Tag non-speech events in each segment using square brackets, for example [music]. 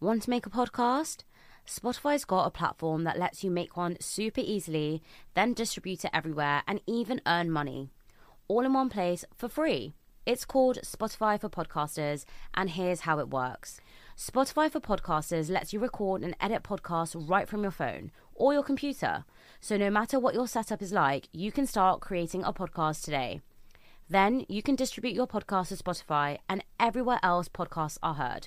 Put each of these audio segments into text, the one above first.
Want to make a podcast? Spotify's got a platform that lets you make one super easily, then distribute it everywhere and even earn money. All in one place for free. It's called Spotify for Podcasters, and here's how it works. Spotify for Podcasters lets you record and edit podcasts right from your phone or your computer. So no matter what your setup is like, you can start creating a podcast today. Then you can distribute your podcast to Spotify and everywhere else podcasts are heard.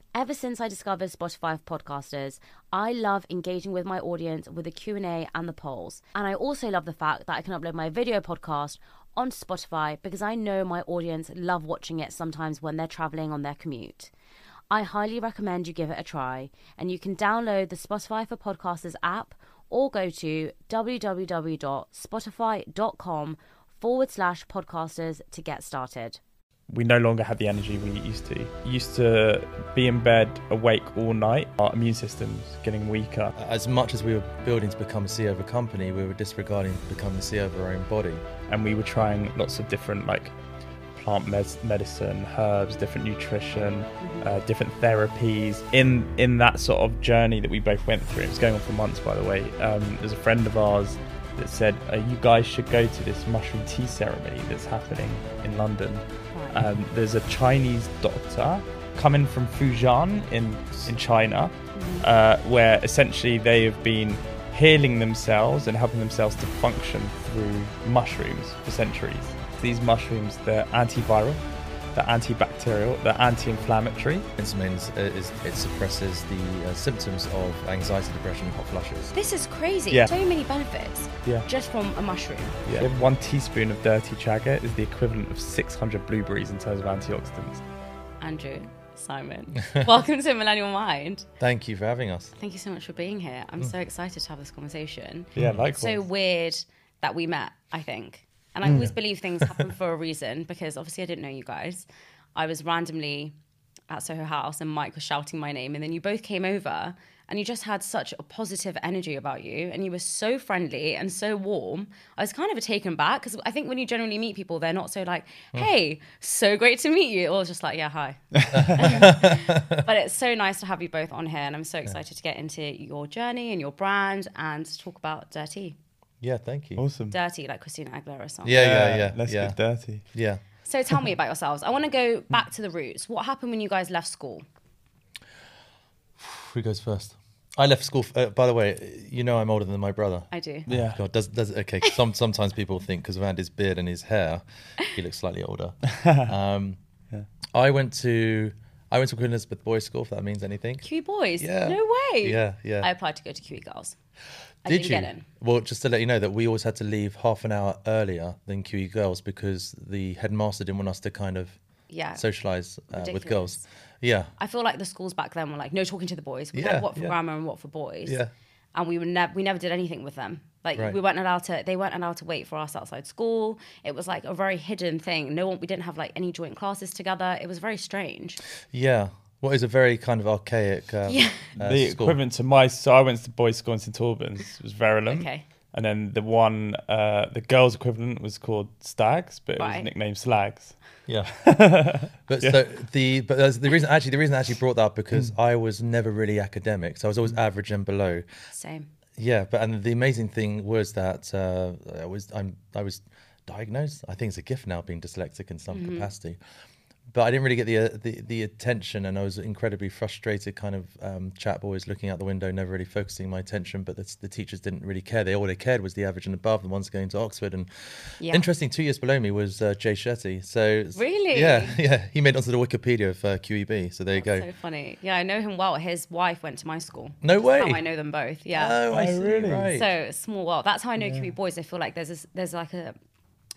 Ever since I discovered Spotify for Podcasters, I love engaging with my audience with the Q&A and the polls. And I also love the fact that I can upload my video podcast onto Spotify because I know my audience love watching it sometimes when they're traveling on their commute. I highly recommend you give it a try, and you can download the Spotify for Podcasters app or go to www.spotify.com forward slash podcasters to get started we no longer had the energy we used to. Used to be in bed awake all night. Our immune system's getting weaker. As much as we were building to become a CEO of a company, we were disregarding becoming the CEO of our own body. And we were trying lots of different like plant medicine, herbs, different nutrition, mm-hmm. uh, different therapies. In in that sort of journey that we both went through, it was going on for months, by the way. Um, there's a friend of ours that said, uh, "You guys should go to this mushroom tea ceremony that's happening in London." Um, there's a Chinese doctor coming from Fujian in in China, uh, where essentially they have been healing themselves and helping themselves to function through mushrooms for centuries. These mushrooms, they're antiviral, they're antibacterial, they're anti-inflammatory. It means is, it suppresses the uh, symptoms of anxiety, depression, hot flushes. This is crazy. Yeah. So many benefits. Yeah. Just from a mushroom. Yeah. One teaspoon of DIRTEA chaga is the equivalent of 600 blueberries in terms of antioxidants. Andrew. Simon. [laughs] Welcome to Millennial Mind. Thank you for having us. Thank you so much for being here. I'm mm. so excited to have this conversation. Yeah, likewise. It's so weird that we met, I think. And I mm. always believe things happen [laughs] for a reason because obviously I didn't know you guys. I was randomly at Soho House and Mike was shouting my name, and then you both came over and you just had such a positive energy about you and you were so friendly and so warm. I was kind of taken back because I think when you generally meet people, they're not so like, hmm. hey, so great to meet you, or just like, yeah, hi. [laughs] but it's so nice to have you both on here, and I'm so excited yeah. to get into your journey and your brand and talk about DIRTEA. Yeah, thank you. Awesome. Dirty, like Christina Aguilera song. Yeah, yeah, yeah. Let's yeah. get dirty. Yeah. So tell me about yourselves. I want to go back to the roots. What happened when you guys left school? Who goes first? I left school. Uh, by the way, you know I'm older than my brother. I do. Yeah. God, does does okay? [laughs] Some sometimes people think because of Andy's beard and his hair, he looks slightly older. [laughs] Um, yeah. I went to I went to Queen Elizabeth Boys School. If that means anything. QE Boys. Yeah. No way. Yeah, yeah. I applied to go to QE Girls. Did you? Well, just to let you know that we always had to leave half an hour earlier than QE girls because the headmaster didn't want us to kind of yeah socialize uh, with girls. Yeah. I feel like the schools back then were like no talking to the boys. We yeah, had what for yeah. grammar and what for boys. Yeah. And we were never we never did anything with them. Like right. we weren't allowed to they weren't allowed to wait for us outside school. It was like a very hidden thing. No one we didn't have like any joint classes together. It was very strange. Yeah. What is a very kind of archaic. Um, yeah. [laughs] Uh, the school. equivalent to my, so I went to boys' school in St Albans, was Verulam. Okay. And then the one, uh, the girls' equivalent was called Stags, but it right. was nicknamed Slags. Yeah. [laughs] but yeah. so the but the reason actually the reason I actually brought that up because I was never really academic, so I was always average and below. Same. Yeah, but and the amazing thing was that uh, I was I'm I was diagnosed. I think it's a gift now being dyslexic in some mm-hmm. capacity but I didn't really get the, uh, the, the attention, and I was incredibly frustrated. Kind of um, chap always looking out the window, never really focusing my attention. But the, the, teachers didn't really care. They all they cared was the average and above, the ones going to Oxford. And yeah. interesting, two years below me was uh, Jay Shetty. So really, yeah, [laughs] yeah, he made onto the Wikipedia of uh, QEB. So there That's you go. So funny. Yeah, I know him well. His wife went to my school. No way. I know them both. Yeah. Oh, I oh, see. Really? Right. So small world. That's how I know yeah. QE boys. I feel like there's a, there's like a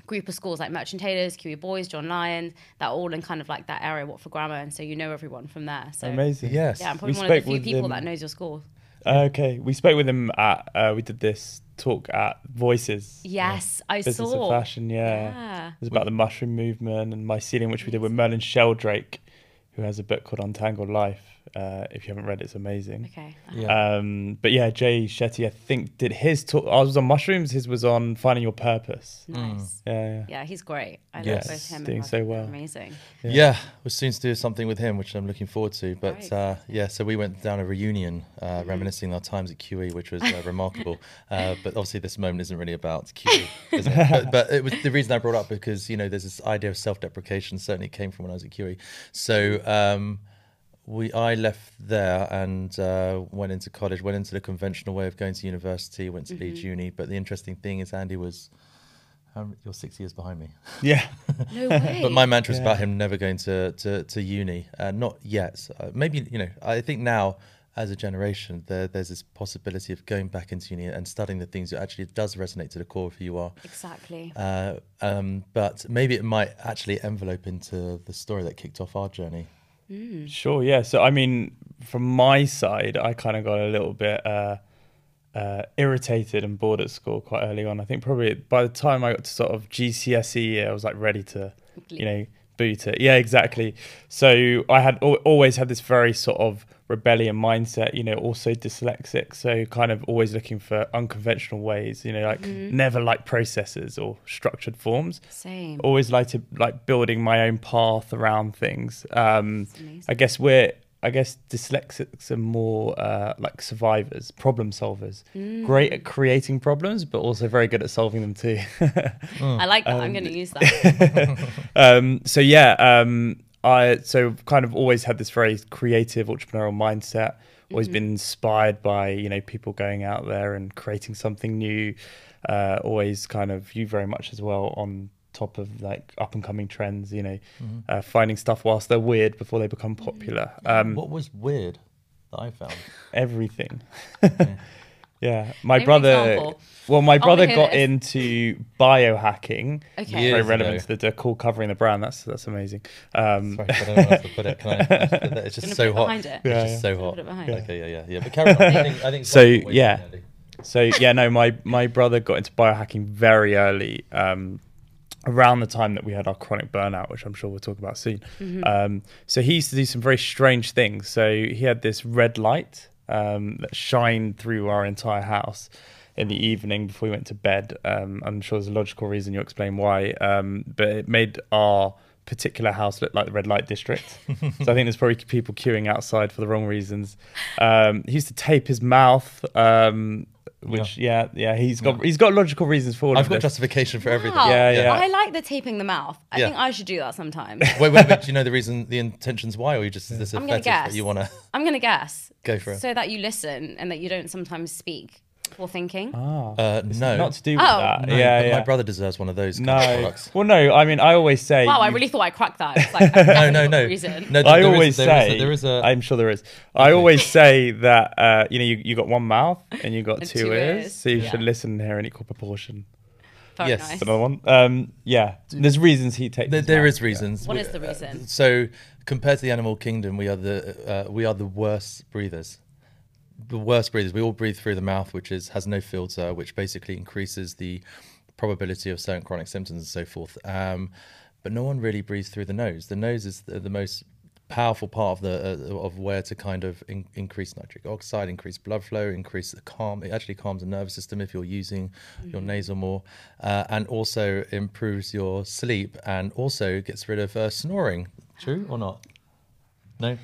group of schools like Merchant Taylors, QE Boys, John Lyon, that all in kind of like that area, Watford Grammar, and so you know everyone from there. So amazing, yes. Yeah, I'm probably we one of the few people that knows your school. Okay, we spoke with him at. Uh, we did this talk at Voices. Yes, I Business saw. of Fashion. Yeah. Yeah. it was about the mushroom movement and mycelium, which we did with Merlin Sheldrake, who has a book called Entangled Life. Uh, if you haven't read it, it's amazing. Okay. Yeah. Um, but yeah, Jay Shetty, I think, did his talk. I was on mushrooms. His was on finding your purpose. Nice. Yeah, yeah. Yeah, he's great. I love Yes, both him and doing Roger. so well. Amazing. Yeah. we're soon to do something with him, which I'm looking forward to. But Right. uh, yeah, so we went down a reunion, uh, Mm-hmm. reminiscing our times at QE, which was uh, [laughs] remarkable. Uh, but obviously, this moment isn't really about QE, is it? [laughs] But, but it was the reason I brought up because you know there's this idea of self-deprecation. Certainly came from when I was at QE. So. Um, we I left there and uh, went into college, went into the conventional way of going to university, went to Leeds Uni. But the interesting thing is, Andy was, um, you're six years behind me. Yeah. [laughs] No way. But my mantra is Yeah. about him never going to to, to uni. Uh, not yet. Uh, maybe you know. I think now, as a generation, there, there's this possibility of going back into uni and studying the things that actually does resonate to the core of who you are. exactly. Uh, um, but maybe it might actually envelope into the story that kicked off our journey. Sure, yeah. So, I mean, from my side, I kind of got a little bit uh, uh, irritated and bored at school quite early on. I think probably by the time I got to sort of GCSE year, I was like ready to, you know, boot it. Yeah, exactly. So I had al- always had this very sort of rebellion mindset, you know, also dyslexic. So kind of always looking for unconventional ways, you know, like never like processes or structured forms Same. always like to like building my own path around things. Um. I guess we're I guess dyslexics are more uh, like survivors, problem solvers. Great at creating problems, but also very good at solving them too. I like that. I'm going to use that. [laughs] um, so yeah, um, I so kind of always had this very creative entrepreneurial mindset. Always been inspired by you know people going out there and creating something new. Uh, always kind of you very much as well on top of like up and coming trends. You know, uh, finding stuff whilst they're weird before they become popular. Um, what was weird that I found? everything. yeah, [laughs] my Name brother. example. Well, my brother hear got this. into biohacking. Okay. Very relevant ago. to the, the cool covering the brand. That's that's amazing. Um, Sorry, I don't know how else to put it. Can I, can I just put that? It's just so put it hot. behind it? It's Yeah, just so hot. it. Okay, yeah, yeah, yeah. But carry on. I think, I think [laughs] So, Wait, wait, yeah. So yeah, no, my my brother got into biohacking very early, um, around the time that we had our chronic burnout, which I'm sure we'll talk about soon. Um, so he used to do some very strange things. So he had this red light um, that shined through our entire house in the evening before we went to bed. Um, I'm sure there's a logical reason. You'll explain why, um, but it made our particular house look like the red light district. [laughs] so I think there's probably people queuing outside for the wrong reasons. Um, he used to tape his mouth. Um, which yeah. yeah he's got he's got logical reasons for all I've of got this. justification for everything. Wow. Yeah, yeah. I like the taping the mouth. I Yeah. think I should do that sometimes. wait, wait, wait. Do you [laughs] know the reason, the intentions why, or you just is this a I'm gonna fetish that you want to? I'm going to guess. [laughs] Go for it. So that you listen and that you don't sometimes speak before thinking. Ah, Uh, no, not to do with Oh. that. no, yeah, but yeah. My brother deserves one of those kind of no. products. Well, no. I mean, I always say. Wow, I you- really thought I cracked that. It's [laughs] like, No, no, no. Reason. No, I there is- always there is a- say. there is a. I'm sure there is. I always say that uh, you know you you got one mouth and you got And two, two ears, ears, so you yeah. should listen here in equal proportion. Very Yes. nice. That's another one. Um, yeah, there's reasons he takes. There, his there mouth, is yeah. reasons. What We- is the uh, reason? so compared to the animal kingdom, we are the uh, we are the worst breathers. The worst breathers. We all breathe through the mouth, which is has no filter, which basically increases the probability of certain chronic symptoms and so forth. Um, but no one really breathes through the nose. The nose is the, the most powerful part of the uh, of where to kind of in, increase nitric oxide, increase blood flow, increase the calm. It actually calms the nervous system if you're using your nasal more, uh, and also improves your sleep and also gets rid of uh, snoring. True or not? No.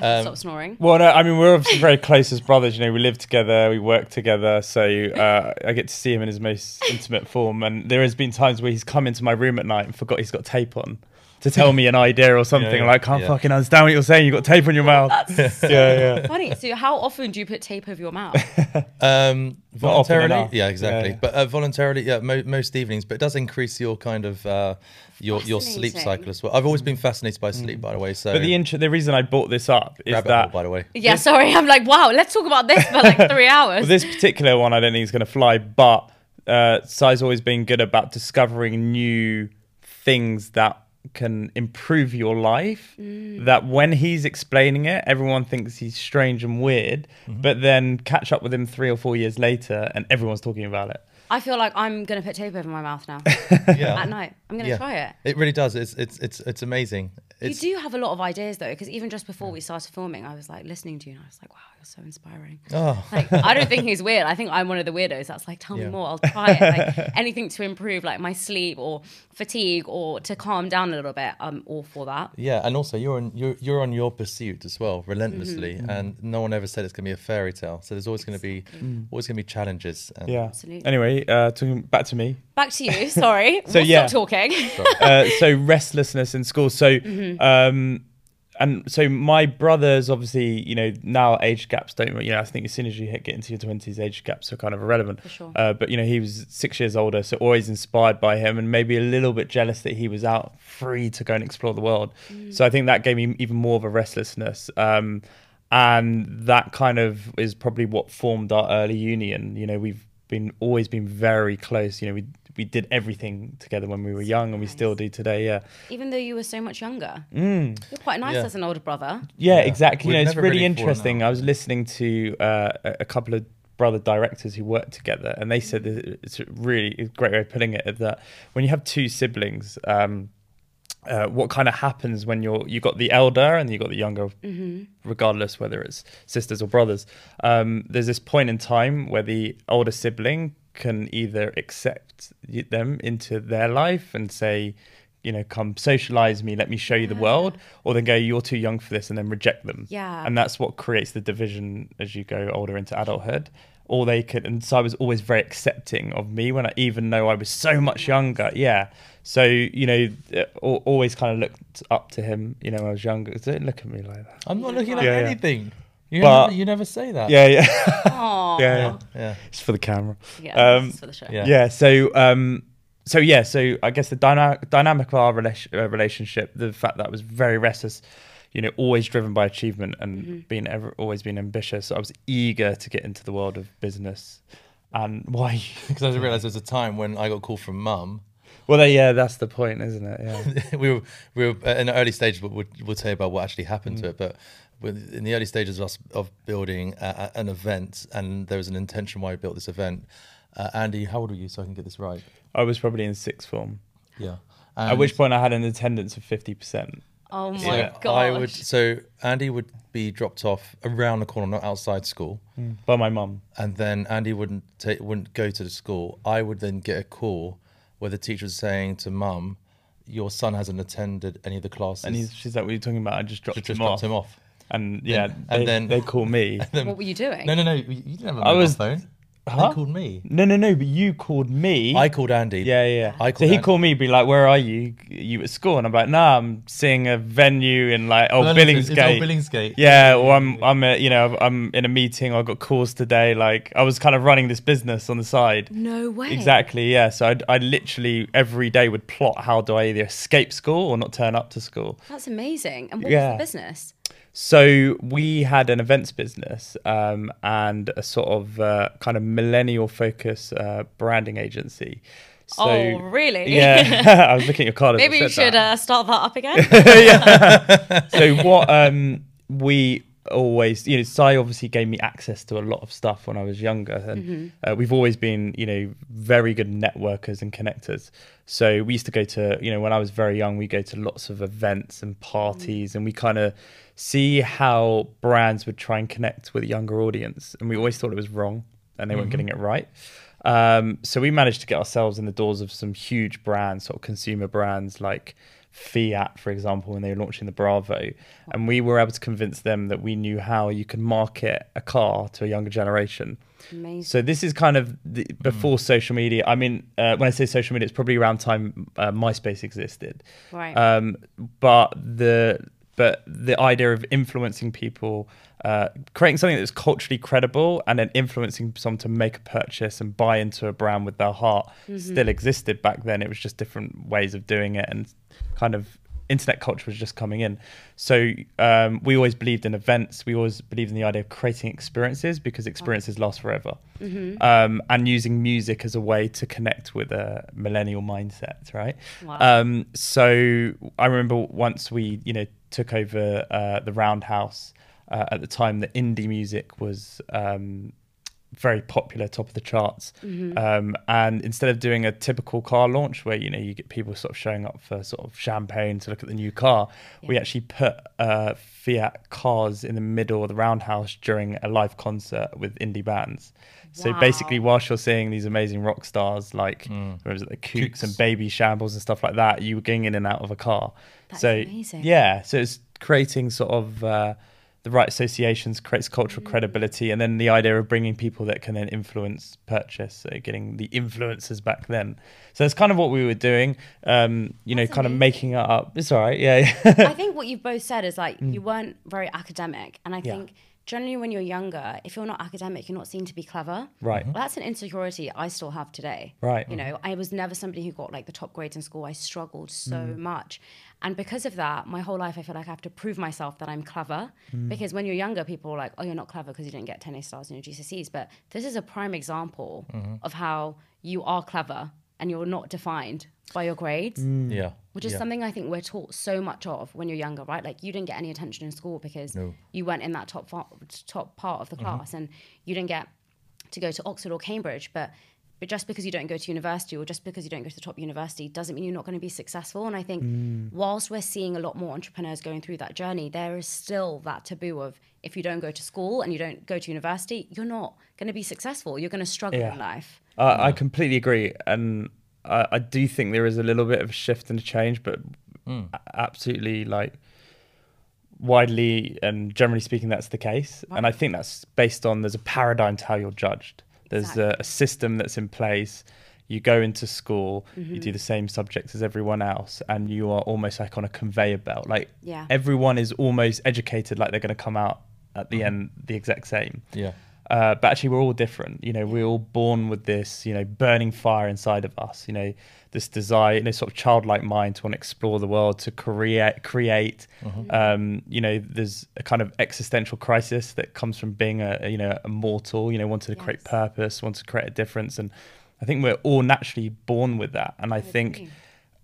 I have to Um, stop snoring. Well, no, I mean we're obviously very close as brothers. You know, we live together, we work together, so uh, I get to see him in his most intimate form. And there has been times where he's come into my room at night and forgot he's got tape on to tell me an idea or something. Yeah, I'm like, can't yeah. fucking understand what you're saying. You've got tape on your mouth. [laughs] yeah, yeah. Funny. So, how often do you put tape over your mouth? [laughs] Um, voluntarily, yeah, exactly. Yeah, yeah. But uh, voluntarily, yeah, mo- most evenings. But it does increase your kind of uh, your your sleep cycle as well. I've always been fascinated by sleep, by the way. So, But the int- the reason I brought this up is rabbit that hole, by the way. yeah, sorry. I'm like, wow, let's talk about this for like three [laughs] hours. Well, this particular one, I don't think is going to fly, but uh, Si's always been good about discovering new things that can improve your life Mm. that when he's explaining it everyone thinks he's strange and weird Mm-hmm. but then catch up with him 3 or 4 years later and everyone's talking about it I feel like I'm gonna put tape over my mouth now [laughs] Yeah. at night. I'm gonna Yeah. try it. It really does. It's it's it's it's amazing. It's, you do have a lot of ideas though, because even just before we started filming, I was like listening to you and I was like, wow, you're so inspiring. Oh. Like, I don't think he's weird. I think I'm one of the weirdos that's like, tell Yeah. me more. I'll try it. Like, [laughs] anything to improve, like my sleep or fatigue or to calm down a little bit. I'm all for that. Yeah, and also you're on you're you're on your pursuit as well, relentlessly, Mm-hmm. and no one ever said it's going to be a fairy tale. So there's always going to be always going to be challenges. And yeah Absolutely. anyway uh talking back to me Back to you. Sorry. [laughs] So, we'll yeah. stop talking. uh, so restlessness in school. So, Mm-hmm. Um, and so my brothers, obviously, you know, now age gaps don't. You know, I think as soon as you hit get into your twenties, age gaps are kind of irrelevant. For sure. Uh, but you know, he was six years older, so always inspired by him, and maybe a little bit jealous that he was out free to go and explore the world. Mm. So I think that gave me even more of a restlessness. Um, and that kind of is probably what formed our early union. You know, we've been always been very close. You know, we we did everything together when we were young, and we still do today. Yeah, Even though you were so much younger, Mm. you're quite nice Yeah. as an older brother. yeah, Yeah. exactly. We've you know, it's really really interesting. I was listening to uh, a a couple of brother directors who work together, and they said that it's a really a great way of putting it that when you have two siblings. Um, uh, what kind of happens when you're you got the elder and you got the younger, regardless whether it's sisters or brothers. Um, there's this point in time where the older sibling can either accept them into their life and say, you know, come socialize me, let me show you the world, or then go, you're too young for this, and then reject them. Yeah. and that's what creates the division as you go older into adulthood. Or they could, and so I was always very accepting of me when I even though I was so much younger. Yeah, so you know, uh, always kind of looked up to him. You know, when I was younger. Don't look at me like that. I'm not looking at Yeah, yeah. anything. You, But- never, you never say that. Yeah, yeah, [laughs] yeah, yeah. yeah. It's for the camera. Yeah, Um, this for the show. yeah. yeah so um so yeah so i guess the dyna- dynamic of our relation- uh, relationship the fact that i was very restless you know always driven by achievement and Mm-hmm. being ever always been ambitious i was eager to get into the world of business and why [laughs] Because I realised there was a time when I got a call from mum. well they, yeah that's the point isn't it yeah [laughs] we were we were in the early stages, but we'll, we'll tell you about what actually happened Mm. to it. But with- in the early stages of us of building a, a- an event, and there was an intention why we built this event. Uh, Andy, how old were you? So I can get this right. i was probably in sixth form Yeah. at which point i had an attendance of 50% Oh my Yeah, god. I would. So Andy would be dropped off around the corner, not outside school, by my mum and then Andy wouldn't take, wouldn't go to the school. I would then get a call where the teacher was saying to mum, "Your son hasn't attended any of the classes." and he's, she's like what are you talking about i just dropped, just, just him, dropped off. him off. And yeah and they, then- they call me [laughs] What were you doing? No, no, no. You you didn't have a I mobile was- phone. Huh? They called me. no no no but you called me I called Andy. Yeah, yeah. yeah. I so he An- called me, be like, "Where are you? You at school?" And I'm like, "Nah, I'm seeing a venue in like oh No, no, it's- it's Billingsgate." old Billingsgate. Yeah, or I'm I'm a, you know I'm in a meeting. I got calls today. Like I was kind of running this business on the side. No way. Exactly. Yeah. So I I literally every day would plot how do I either escape school or not turn up to school. That's amazing. And what Yeah. was the business? So we had an events business um, and a sort of uh, kind of millennial focus uh, branding agency. So, oh, really? Yeah, [laughs] I was looking at your card. Maybe you should that. uh, start that up again. [laughs] yeah. [laughs] so what um, we always, you know, Si obviously gave me access to a lot of stuff when I was younger, and uh, we've always been, you know, very good networkers and connectors. So we used to go to, you know, when I was very young, we go to lots of events and parties, and we kind of see how brands would try and connect with a younger audience, and we always thought it was wrong, and they weren't getting it right. Um, so we managed to get ourselves in the doors of some huge brands, sort of consumer brands like Fiat, for example, when they were launching the Bravo, and we were able to convince them that we knew how you could market a car to a younger generation. Amazing. So this is kind of the, before social media. I mean, uh, when I say social media, it's probably around time uh, MySpace existed. Right. Um, but the but the idea of influencing people, uh, creating something that's culturally credible, and then influencing someone to make a purchase and buy into a brand with their heart Mm-hmm. still existed back then. It was just different ways of doing it and kind of internet culture was just coming in. So um, we always believed in events. We always believed in the idea of creating experiences because experiences last forever, Mm-hmm. um, and using music as a way to connect with a millennial mindset, right? Wow. Um, so I remember once we, you know, took over uh, the Roundhouse. Uh, at the time, the indie music was um, very popular, top of the charts. Mm-hmm. Um, and instead of doing a typical car launch where you know you get people sort of showing up for sort of champagne to look at the new car, we actually put uh, Fiat cars in the middle of the Roundhouse during a live concert with indie bands. So basically, whilst you're seeing these amazing rock stars like Mm. was it, the Kooks, Kooks. and Babyshambles and stuff like that, you were getting in and out of a car. That's so amazing. yeah, so it's creating sort of uh, the right associations, creates cultural Mm. credibility, and then the idea of bringing people that can then influence purchase, so getting the influencers back then. So that's kind of what we were doing. Um, you know, That's kind of making it up. It's all right. Yeah. I think what you've both said is like [laughs] you weren't very academic, and I Mm. Yeah. think generally when you're younger, if you're not academic, you're not seen to be clever. Right. Well, that's an insecurity I still have today. Right. You know, I was never somebody who got like the top grades in school. I struggled so Mm. much. And because of that, my whole life I feel like I have to prove myself that I'm clever. Mm. Because when you're younger, people are like, oh, you're not clever because you didn't get 10 A stars in your GCSEs. But this is a prime example Mm-hmm. of how you are clever and you're not defined by your grades mm. Yeah. which is yeah. something I think we're taught so much of when you're younger, right? Like you didn't get any attention in school because No. you weren't in that top fa- top part of the mm-hmm. class, and you didn't get to go to Oxford or Cambridge. But but just because you don't go to university or just because you don't go to the top university doesn't mean you're not going to be successful. And I think whilst we're seeing a lot more entrepreneurs going through that journey, there is still that taboo of if you don't go to school and you don't go to university, you're not going to be successful. You're going to struggle Yeah. in life. Uh, I completely agree, and I, I do think there is a little bit of a shift and a change, but a- absolutely like widely and generally speaking, that's the case. And I think that's based on there's a paradigm to how you're judged. There's a, a system that's in place. You go into school, you Mm-hmm. do the same subjects as everyone else, and you are almost like on a conveyor belt. Like Yeah. everyone is almost educated, like they're going to come out at the end the exact same. Yeah. Uh, but actually, we're all different. You know, we're all born with this, you know, burning fire inside of us. You know, this desire, you know, sort of childlike mind to want to explore the world, to create, create. Um, you know, there's a kind of existential crisis that comes from being a, a, you know, a mortal. You know, wanting to create purpose, wanting to create a difference, and I think we're all naturally born with that. And I, think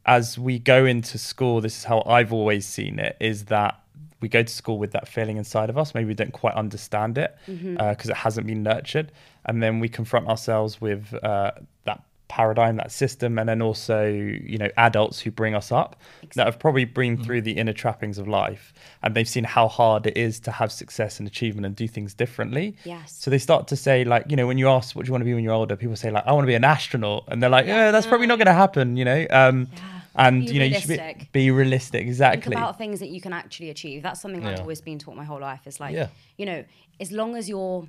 as we go into school, this is how I've always seen it: is that we go to school with that feeling inside of us. Maybe we don't quite understand it because Mm-hmm. it hasn't been nurtured, and then we confront ourselves with uh, that paradigm, that system, and then also you know adults who bring us up that have probably been through the inner trappings of life, and they've seen how hard it is to have success and achievement and do things differently. Yes. So they start to say like, you know, when you ask what do you want to be when you're older, people say like, I want to be an astronaut, and they're like, yeah, that's probably not going to happen, you know. Um, Yeah. And Be you know, you should be, realistic. be realistic. exactly think Exactly. about things that you can actually achieve. That's something I've always been taught my whole life. Is like, Yeah. you know, as long as you're,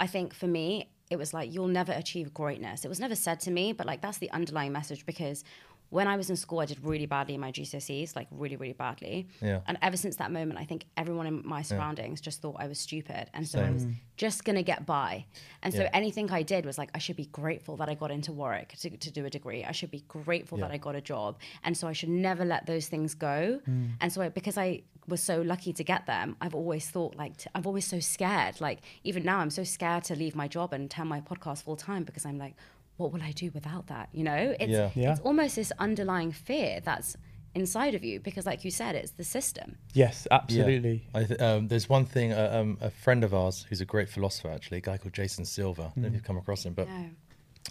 I think for me, it was like you'll never achieve greatness. It was never said to me, but like that's the underlying message because when I was in school, I did really badly in my GCSEs, like really, really badly. Yeah. And ever since that moment, I think everyone in my surroundings just thought I was stupid. And so I was just going to get by. And so Yeah. anything I did was like, I should be grateful that I got into Warwick to, to do a degree. I should be grateful that I got a job. And so I should never let those things go. Mm. And so I, because I was so lucky to get them, I've always thought like, t- I'm always so scared. Like even now, I'm so scared to leave my job and turn my podcast full time because I'm like, what will I do without that? You know, it's, Yeah. Yeah. it's almost this underlying fear that's inside of you because like you said, it's the system. Yes, Yeah. absolutely. I th- um, there's one thing. Uh, um, a friend of ours who's a great philosopher, actually, a guy called Jason Silva. I don't know if you've come across him, but No.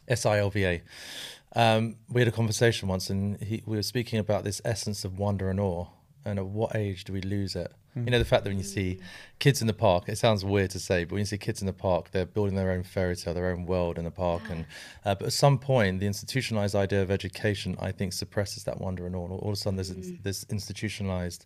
S I L V A. Um, we had a conversation once, and he, we were speaking about this essence of wonder and awe, and at what age do we lose it? You know, the fact that when you see kids in the park, it sounds weird to say, but when you see kids in the park, they're building their own fairy tale, their own world in the park, and uh, but at some point, the institutionalized idea of education, I think, suppresses that wonder and. And all of a sudden, there's this institutionalized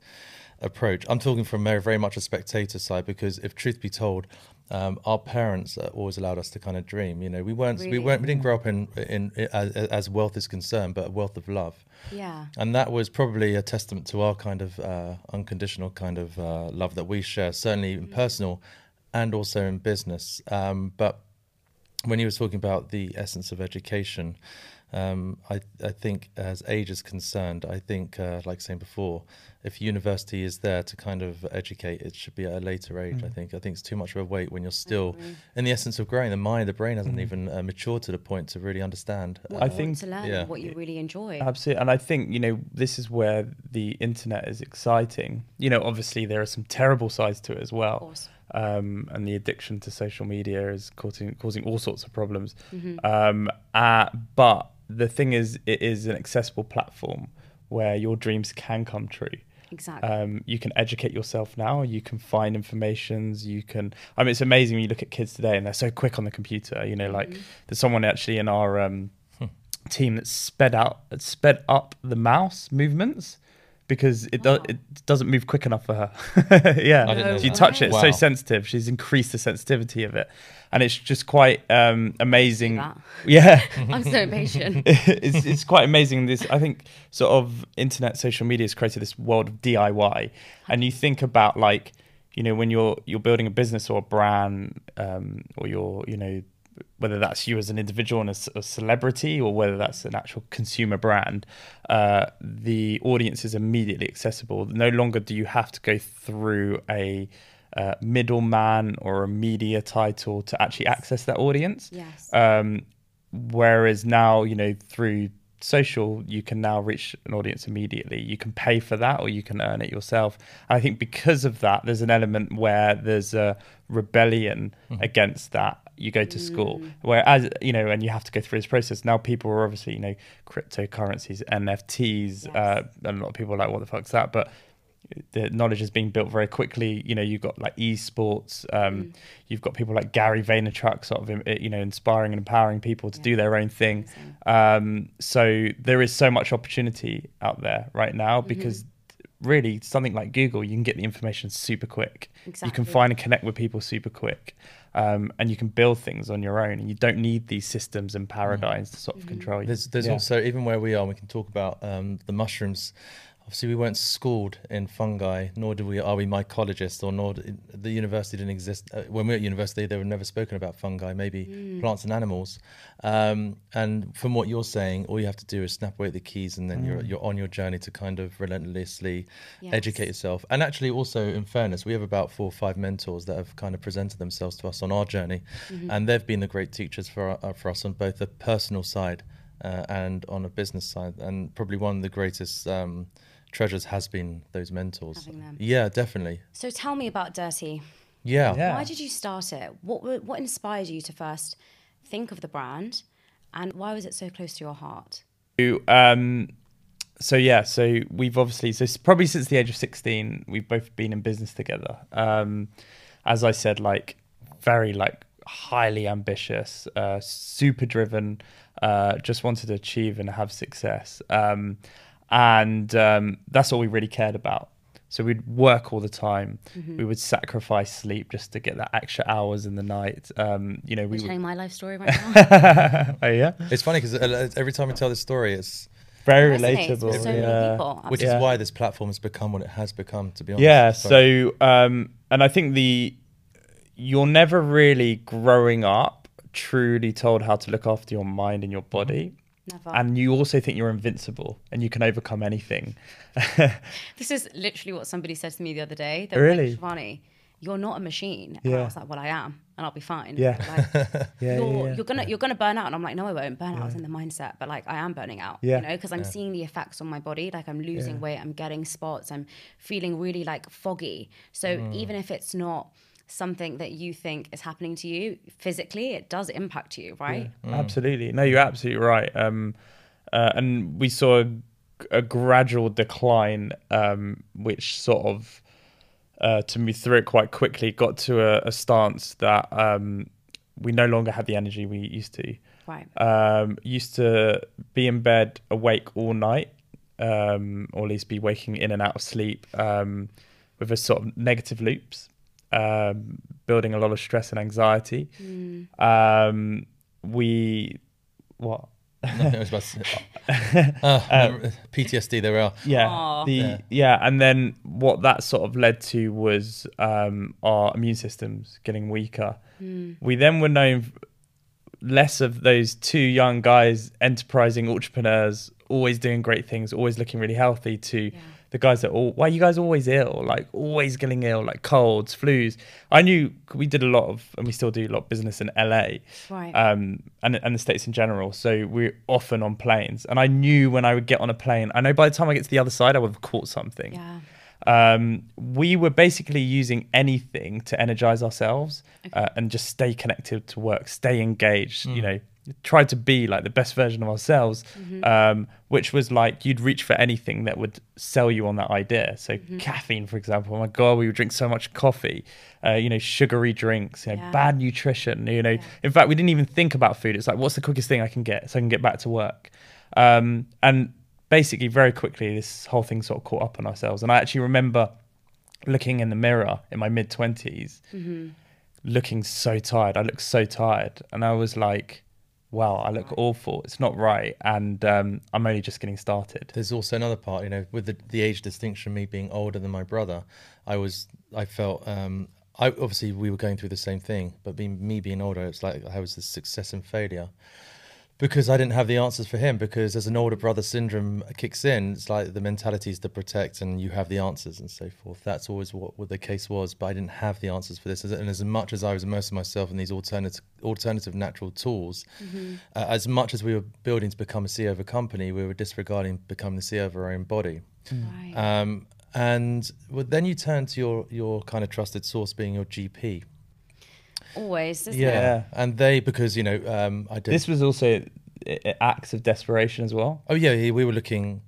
approach. I'm talking from very, very much a spectator side because, if truth be told, um, our parents always allowed us to kind of dream. You know, we weren't, we weren't, we didn't grow up in, in, as, as wealth is concerned, but a wealth of love. Yeah. And that was probably a testament to our kind of uh, unconditional kind of uh, love that we share, certainly in personal and also in business. Um, but when he was talking about the essence of education, Um, I, I think as age is concerned, I think, uh, like saying before, if university is there to kind of educate, it should be at a later age. I think. I think it's too much of a wait when you're still in the essence of growing. The mind, the brain hasn't even uh, matured to the point to really understand. What I think- to learn, yeah. what you really enjoy. Absolutely. And I think, you know, this is where the internet is exciting. You know, obviously there are some terrible sides to it as of well. course. Um, and the addiction to social media is causing causing all sorts of problems. Mm-hmm. Um, uh, but the thing is, it is an accessible platform where your dreams can come true. Exactly. Um, you can educate yourself now. You can find informations. You can. I mean, it's amazing when you look at kids today, and they're so quick on the computer. You know, like Mm-hmm. there's someone actually in our um, team that sped out, sped up the mouse movements because it does Wow. it doesn't move quick enough for her. [laughs] yeah, I didn't know you that. touch it, it's so sensitive. She's increased the sensitivity of it, and it's just quite um, amazing. Yeah. [laughs] I'm so impatient. [laughs] it's it's quite amazing. This I think sort of internet social media has created this world of DIY, and you think about like you know when you're you're building a business or a brand, um, or you're you know whether that's you as an individual and a celebrity or whether that's an actual consumer brand, uh, the audience is immediately accessible. No longer do you have to go through a uh, middleman or a media title to actually access that audience. Yes. Um, whereas now, you know, through social, you can now reach an audience immediately. You can pay for that or you can earn it yourself. And I think because of that, there's an element where there's a rebellion against that. You go to school, whereas, you know, and you have to go through this process. Now people are obviously, you know, cryptocurrencies, NFTs, uh, and a lot of people are like, what the fuck's that? But the knowledge is being built very quickly. You know, you've got like esports. Um, You've got people like Gary Vaynerchuk, sort of, um, you know, inspiring and empowering people to do their own thing. Um, so there is so much opportunity out there right now because really something like Google, you can get the information super quick. You can find and connect with people super quick. Um, and you can build things on your own, and you don't need these systems and paradigms to sort of control you. There's, there's Yeah. also even where we are, we can talk about um, the mushrooms. Obviously, we weren't schooled in fungi, nor do we are we mycologists, or nor the university didn't exist uh, when we were at university. They were never spoken about fungi, maybe plants and animals. Um, and from what you're saying, all you have to do is snap away the keys, and then you're you're on your journey to kind of relentlessly Yes. educate yourself. And actually, also in fairness, we have about four or five mentors that have kind of presented themselves to us on our journey, and they've been the great teachers for uh, for us on both the personal side uh, and on a business side. And probably one of the greatest um, treasures has been those mentors. Having them. Yeah, definitely. So tell me about DIRTEA. Yeah. Yeah. Why did you start it? What were- what inspired you to first think of the brand, and why was it so close to your heart? Um, so yeah, so we've obviously so probably since the age of sixteen, we've both been in business together. Um, as I said, like very like highly ambitious, uh, super driven, uh, just wanted to achieve and have success, um, and um, that's all we really cared about. So we'd work all the time. We would sacrifice sleep just to get that extra hours in the night. Um, you know, we Are would. telling my life story right now? [laughs] oh yeah, It's funny because every time I tell this story, it's very relatable. with so many yeah. people. which Yeah. is why this platform has become what it has become. To be honest. Yeah. So, um, and I think the you're never really growing up truly told how to look after your mind and your body. Never. And you also think you're invincible and you can overcome anything. [laughs] This is literally what somebody said to me the other day. They Really? like, Shivani, you're not a machine. And Yeah. I was like, well, I am, and I'll be fine. Yeah. Like, [laughs] Yeah, you're, yeah, yeah. you're gonna you're gonna burn out, and I'm like, no, I won't. Burn out is in the mindset, but like, I am burning out. Yeah. You know, because I'm seeing the effects on my body. Like, I'm losing weight. I'm getting spots. I'm feeling really like foggy. So Mm. even if it's not something that you think is happening to you physically, it does impact you, right? Absolutely. No, you're absolutely right. Um, uh, and we saw a, a gradual decline, um, which sort of, uh, to move through it quite quickly, got to a, a stance that um, we no longer had the energy we used to. Right. Um, used to be in bed awake all night, um, or at least be waking in and out of sleep um, with a sort of negative loops, um, building a lot of stress and anxiety. Um, we, what? Nothing I was about to say. [laughs] Ah, PTSD. There we are. Yeah, Aw. the Yeah. yeah. and then what that sort of led to was um, our immune systems getting weaker. We then were known less of those two young guys, enterprising entrepreneurs, always doing great things, always looking really healthy, to the guys that all why are you guys always ill like always getting ill like colds flus i knew we did a lot of and we still do a lot of business in la Right. um and, and the states in general so we're often on planes and i knew when i would get on a plane i know by the time i get to the other side i would have caught something yeah. um, we were basically using anything to energize ourselves uh, and just stay connected to work, stay engaged. You know, try to be like the best version of ourselves, um, which was like you'd reach for anything that would sell you on that idea. So caffeine, for example. Oh my god, we would drink so much coffee. Uh, you know, sugary drinks. You know, Yeah. bad nutrition. You know, in fact, we didn't even think about food. It's like, what's the quickest thing I can get so I can get back to work? Um, and basically, very quickly, this whole thing sort of caught up on ourselves. And I actually remember looking in the mirror in my mid 20s, looking so tired. I looked so tired. And I was like, wow, I look awful. It's not right. And um, I'm only just getting started. There's also another part, you know, with the, the age distinction, me being older than my brother, I was, I felt, um, I obviously we were going through the same thing, but being me being older, it's like I was the success and failure because I didn't have the answers for him. Because as an older brother syndrome kicks in, it's like the mentality is to protect, and you have the answers and so forth. That's always what, what the case was, but I didn't have the answers for this. And as much as I was immersing myself in these alternative alternative natural tools, uh, as much as we were building to become a CEO of a company, we were disregarding becoming the CEO of our own body. Right. Um, and well, then you turn to your your kind of trusted source being your GP. Always, isn't Yeah, it? and they because you know um, I did. This was also i- i- acts of desperation as well. oh yeah, yeah, we were looking.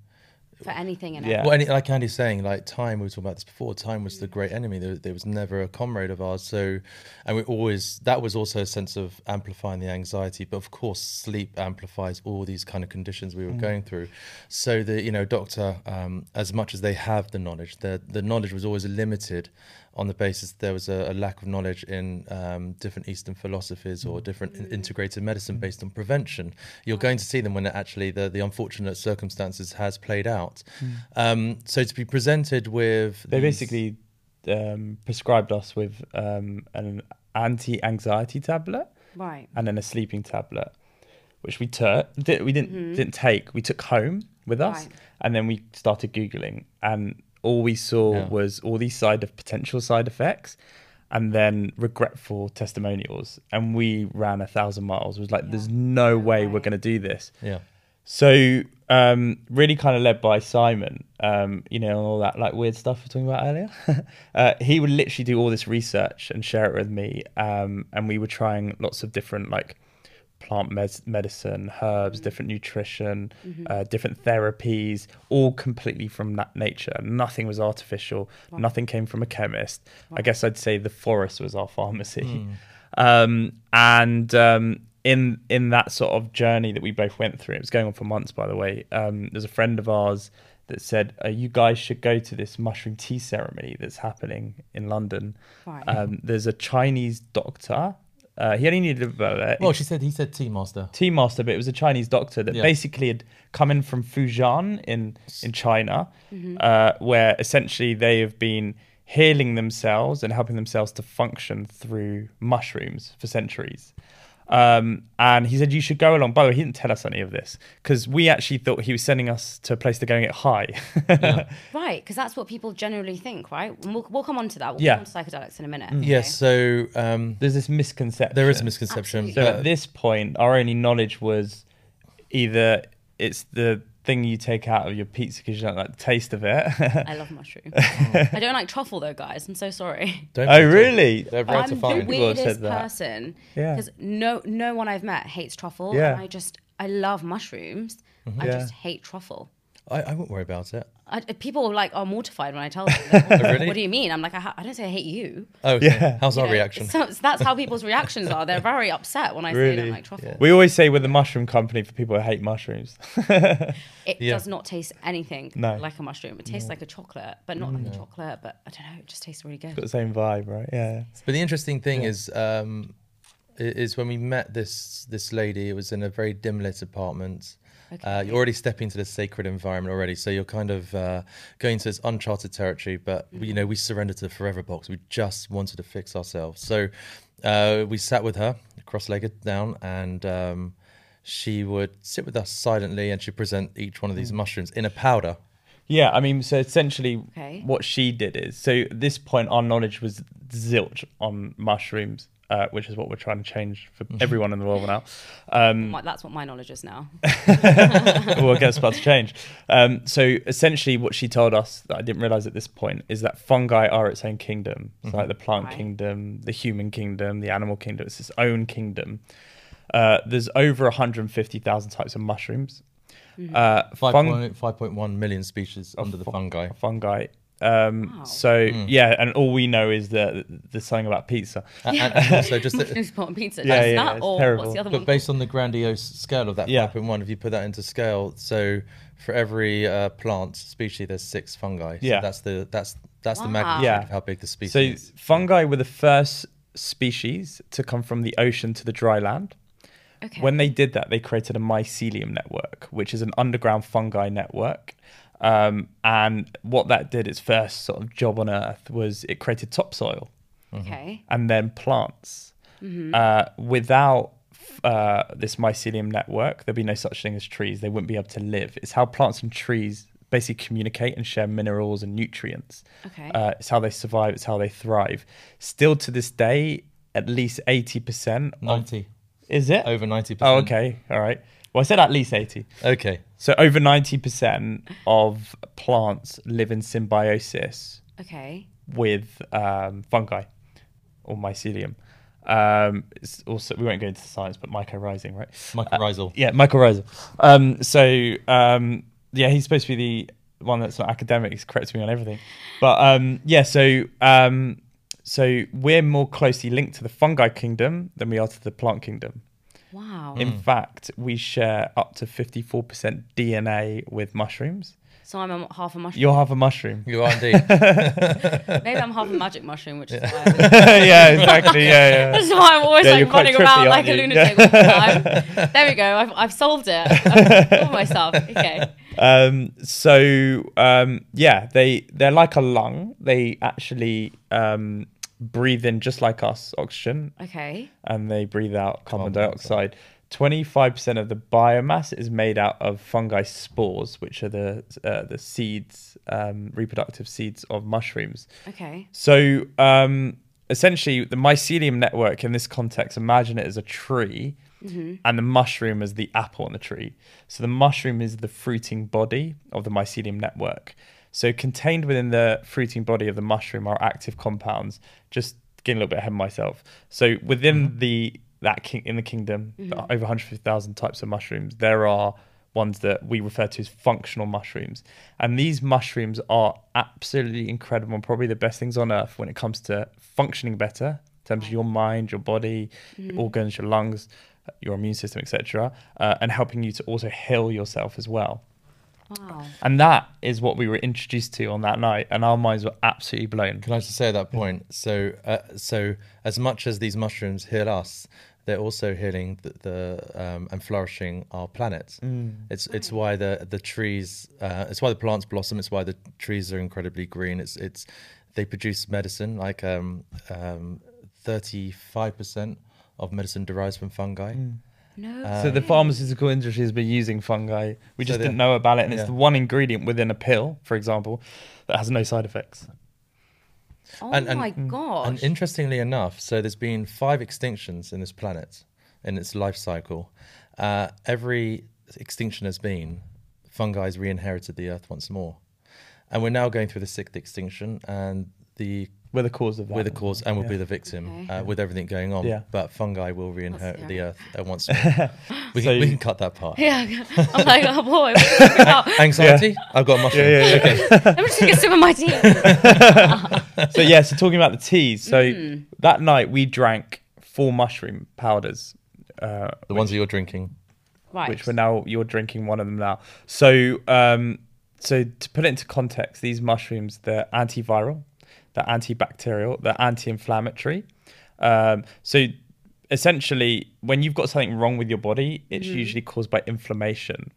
For anything in Yeah. it. Well, any, like Andy's saying, like time. We were talking about this before. Time was the great enemy. There, there was never a comrade of ours. So, and we always that was also a sense of amplifying the anxiety. But of course, sleep amplifies all these kind of conditions we were going through. So the you know doctor, um, as much as they have the knowledge, the the knowledge was always limited on the basis there was a, a lack of knowledge in um, different Eastern philosophies or different in- integrated medicine based on prevention. You're going to see them when it actually the, the unfortunate circumstances has played out. Um, so to be presented with They these- basically um, prescribed us with um, an anti-anxiety tablet Right. and then a sleeping tablet, which we took. We didn't didn't take. We took home with us, Right. and then we started googling, and all we saw Yeah. was all these side of potential side effects, and then regretful testimonials. And we ran a thousand miles. It was like, Yeah. there's no way we're going to do this. yeah. So um, really kind of led by Simon, um, you know, and all that like weird stuff we were talking about earlier. [laughs] uh, he would literally do all this research and share it with me, um, and we were trying lots of different like plant mes- medicine, herbs, different nutrition, uh, different therapies, all completely from na- nature. Nothing was artificial. Nothing came from a chemist. I guess I'd say the forest was our pharmacy. [laughs] Um, and um, in in that sort of journey that we both went through, it was going on for months, by the way. Um, there's a friend of ours that said, uh, "You guys should go to this mushroom tea ceremony that's happening in London." Right. Um, there's a Chinese doctor. Uh, he only needed about uh, Well, she said he said tea master. tea master, but it was a Chinese doctor that Yeah. basically had come in from Fujian in in China, Mm-hmm. uh, where essentially they have been healing themselves and helping themselves to function through mushrooms for centuries. Um, and he said you should go along. By the way, he didn't tell us any of this because we actually thought he was sending us to a place to go and get high. [laughs] Right, because that's what people generally think, right? And we'll, we'll come on to that. We'll Yeah. come on to psychedelics in a minute. Yes. So um, There's this misconception. there is a misconception. So Uh, at this point, our only knowledge was either it's the thing you take out of your pizza because you don't like the taste of it. I love mushroom. [laughs] I don't like truffle though, guys. I'm so sorry. don't oh, really? They're rare I'm to the find. People said weirdest that. person Yeah. because no no one I've met hates truffle. Yeah. And I just I love mushrooms. I Yeah. just hate truffle. I, I won't worry about it. I, people like are mortified when I tell them. [laughs] Like, what, really? what do you mean? I'm like I, ha- I don't say I hate you. Oh, okay. Yeah. How's You our know, reaction? So that's how people's reactions are. They're very upset when I say I don't like truffle. We always say we're the mushroom company for people who hate mushrooms. It Yeah. does not taste anything No. like a mushroom. It tastes like a chocolate, but not like a chocolate. But I don't know. It just tastes really good. Got the same vibe, right? Yeah. But the interesting thing is, um, is when we met this this lady. It was in a very dim lit apartment. Uh, you're already stepping into the sacred environment already, so you're kind of uh, going to this uncharted territory. But you know, we surrendered to the forever box. We just wanted to fix ourselves. So uh, we sat with her, cross-legged down, and um, she would sit with us silently, and she'd present each one of Mm. these mushrooms in a powder. Yeah, I mean, so essentially, Okay. what she did is so at this point, our knowledge was zilch on mushrooms, uh, which is what we're trying to change for everyone in the world now. Um, My- That's what my knowledge is now. [laughs] we'll get about to change. Um, so essentially, what she told us that I didn't realize at this point is that fungi are its own kingdom. It's like the plant Right. kingdom, the human kingdom, the animal kingdom. It's its own kingdom. Uh, there's over 150,000 types of mushrooms. Uh, fung- point- 5.1 million species under the fungi. fungi. Um, Wow. So yeah, and all we know is that there's something about pizza. And, and [laughs] also, just the, [laughs] Who's pizza? Yeah, That's yeah, that, it's or terrible. what's the other but one? based on the grandiose scale of that Yeah. one if you put that into scale, so for every uh, plant species, there's six fungi. So Yeah. that's the that's that's the Wow. magnitude Yeah. of how big the species So is. fungi were the first species to come from the ocean to the dry land. okay. When they did that, they created a mycelium network, which is an underground fungi network. Um, and what that did, its first sort of job on Earth, was it created topsoil okay. and then plants. Uh, without uh, this mycelium network, there'd be no such thing as trees. They wouldn't be able to live. It's how plants and trees basically communicate and share minerals and nutrients. Okay. Uh, it's how they survive. It's how they thrive. Still to this day, at least eighty percent. 90, Is it? over 90%. Oh, okay. All right. Well, I said at least eighty. Okay. So over ninety percent of plants live in symbiosis okay. with um, fungi or mycelium. Um, it's also we won't go into the science, but mycorrhizing, right? Mycorrhizal. Yeah, mycorrhizal. Um, so um, yeah, he's supposed to be the one that's not academic. He's correcting me on everything, but um, yeah. So um, so we're more closely linked to the fungi kingdom than we are to the plant kingdom. Wow. In Mm. fact, we share up to fifty-four percent DNA with mushrooms. So I'm a, half a mushroom. You're half a mushroom. You are indeed. [laughs] Maybe I'm half a magic mushroom, which is why. I [laughs] yeah, exactly. Yeah, yeah. [laughs] That's why I'm always Yeah, like running trippy, around aren't like a you? lunatic all the time. There we go. I've, I've solved it. I've solved myself. Okay. um so um yeah they they're like a lung they actually um breathe in just like us oxygen. Okay. and they breathe out carbon, Carbon dioxide. 25% of the biomass is made out of fungi spores which are the uh, the seeds um reproductive seeds of mushrooms. Okay. so um essentially the mycelium network in this context imagine it as a tree. And the mushroom as the apple on the tree. So the mushroom is the fruiting body of the mycelium network so contained within the fruiting body of the mushroom are active compounds just getting a little bit ahead of myself so within mm-hmm. the that king in the kingdom the mm-hmm. over 150000 types of mushrooms there are ones that we refer to as functional mushrooms. And these mushrooms are absolutely incredible and probably the best things on earth when it comes to functioning better in terms of your mind, your body, your mm-hmm. organs, your lungs, your immune system, etc., uh, and helping you to also heal yourself as well. Wow. And that is what we were introduced to on that night, and our minds were absolutely blown. Can I just say at that point? So, uh, so as much as these mushrooms heal us, they're also healing the, the um, and flourishing our planet. It's it's why the the trees, uh, it's why the plants blossom. It's why the trees are incredibly green. It's it's they produce medicine. Like um, um, 35% of medicine derives from fungi. No. So the pharmaceutical industry has been using fungi. We So just the- didn't know about it, and yeah. it's the one ingredient within a pill, for example, that has no side effects. oh and- and- my gosh. And interestingly enough, so there's been five extinctions in this planet in its life cycle. Uh, every extinction has been fungi has re-inherited the earth once more, and we're now going through the sixth extinction, and the We're the cause of that. we're the cause and we'll Yeah. be the victim Okay. uh, with everything going on. Yeah. But fungi will re-inherit scary. the earth uh, once more. [laughs] we, So- can, we can cut that part. yeah. I'm [laughs] like, oh boy. What are you? [laughs] Anxiety? I've got a mushroom. Yeah, yeah, yeah. Okay. Let me just take a sip of my tea. so yeah, so talking about the teas. So Mm. that night we drank four mushroom powders, uh, The ones that you're drinking. Right. which we're now you're drinking one of them now. So um, so to put it into context, these mushrooms they're antiviral, they're antibacterial, they're anti-inflammatory. Um, so essentially, when you've got something wrong with your body, it's Mm-hmm. usually caused by inflammation.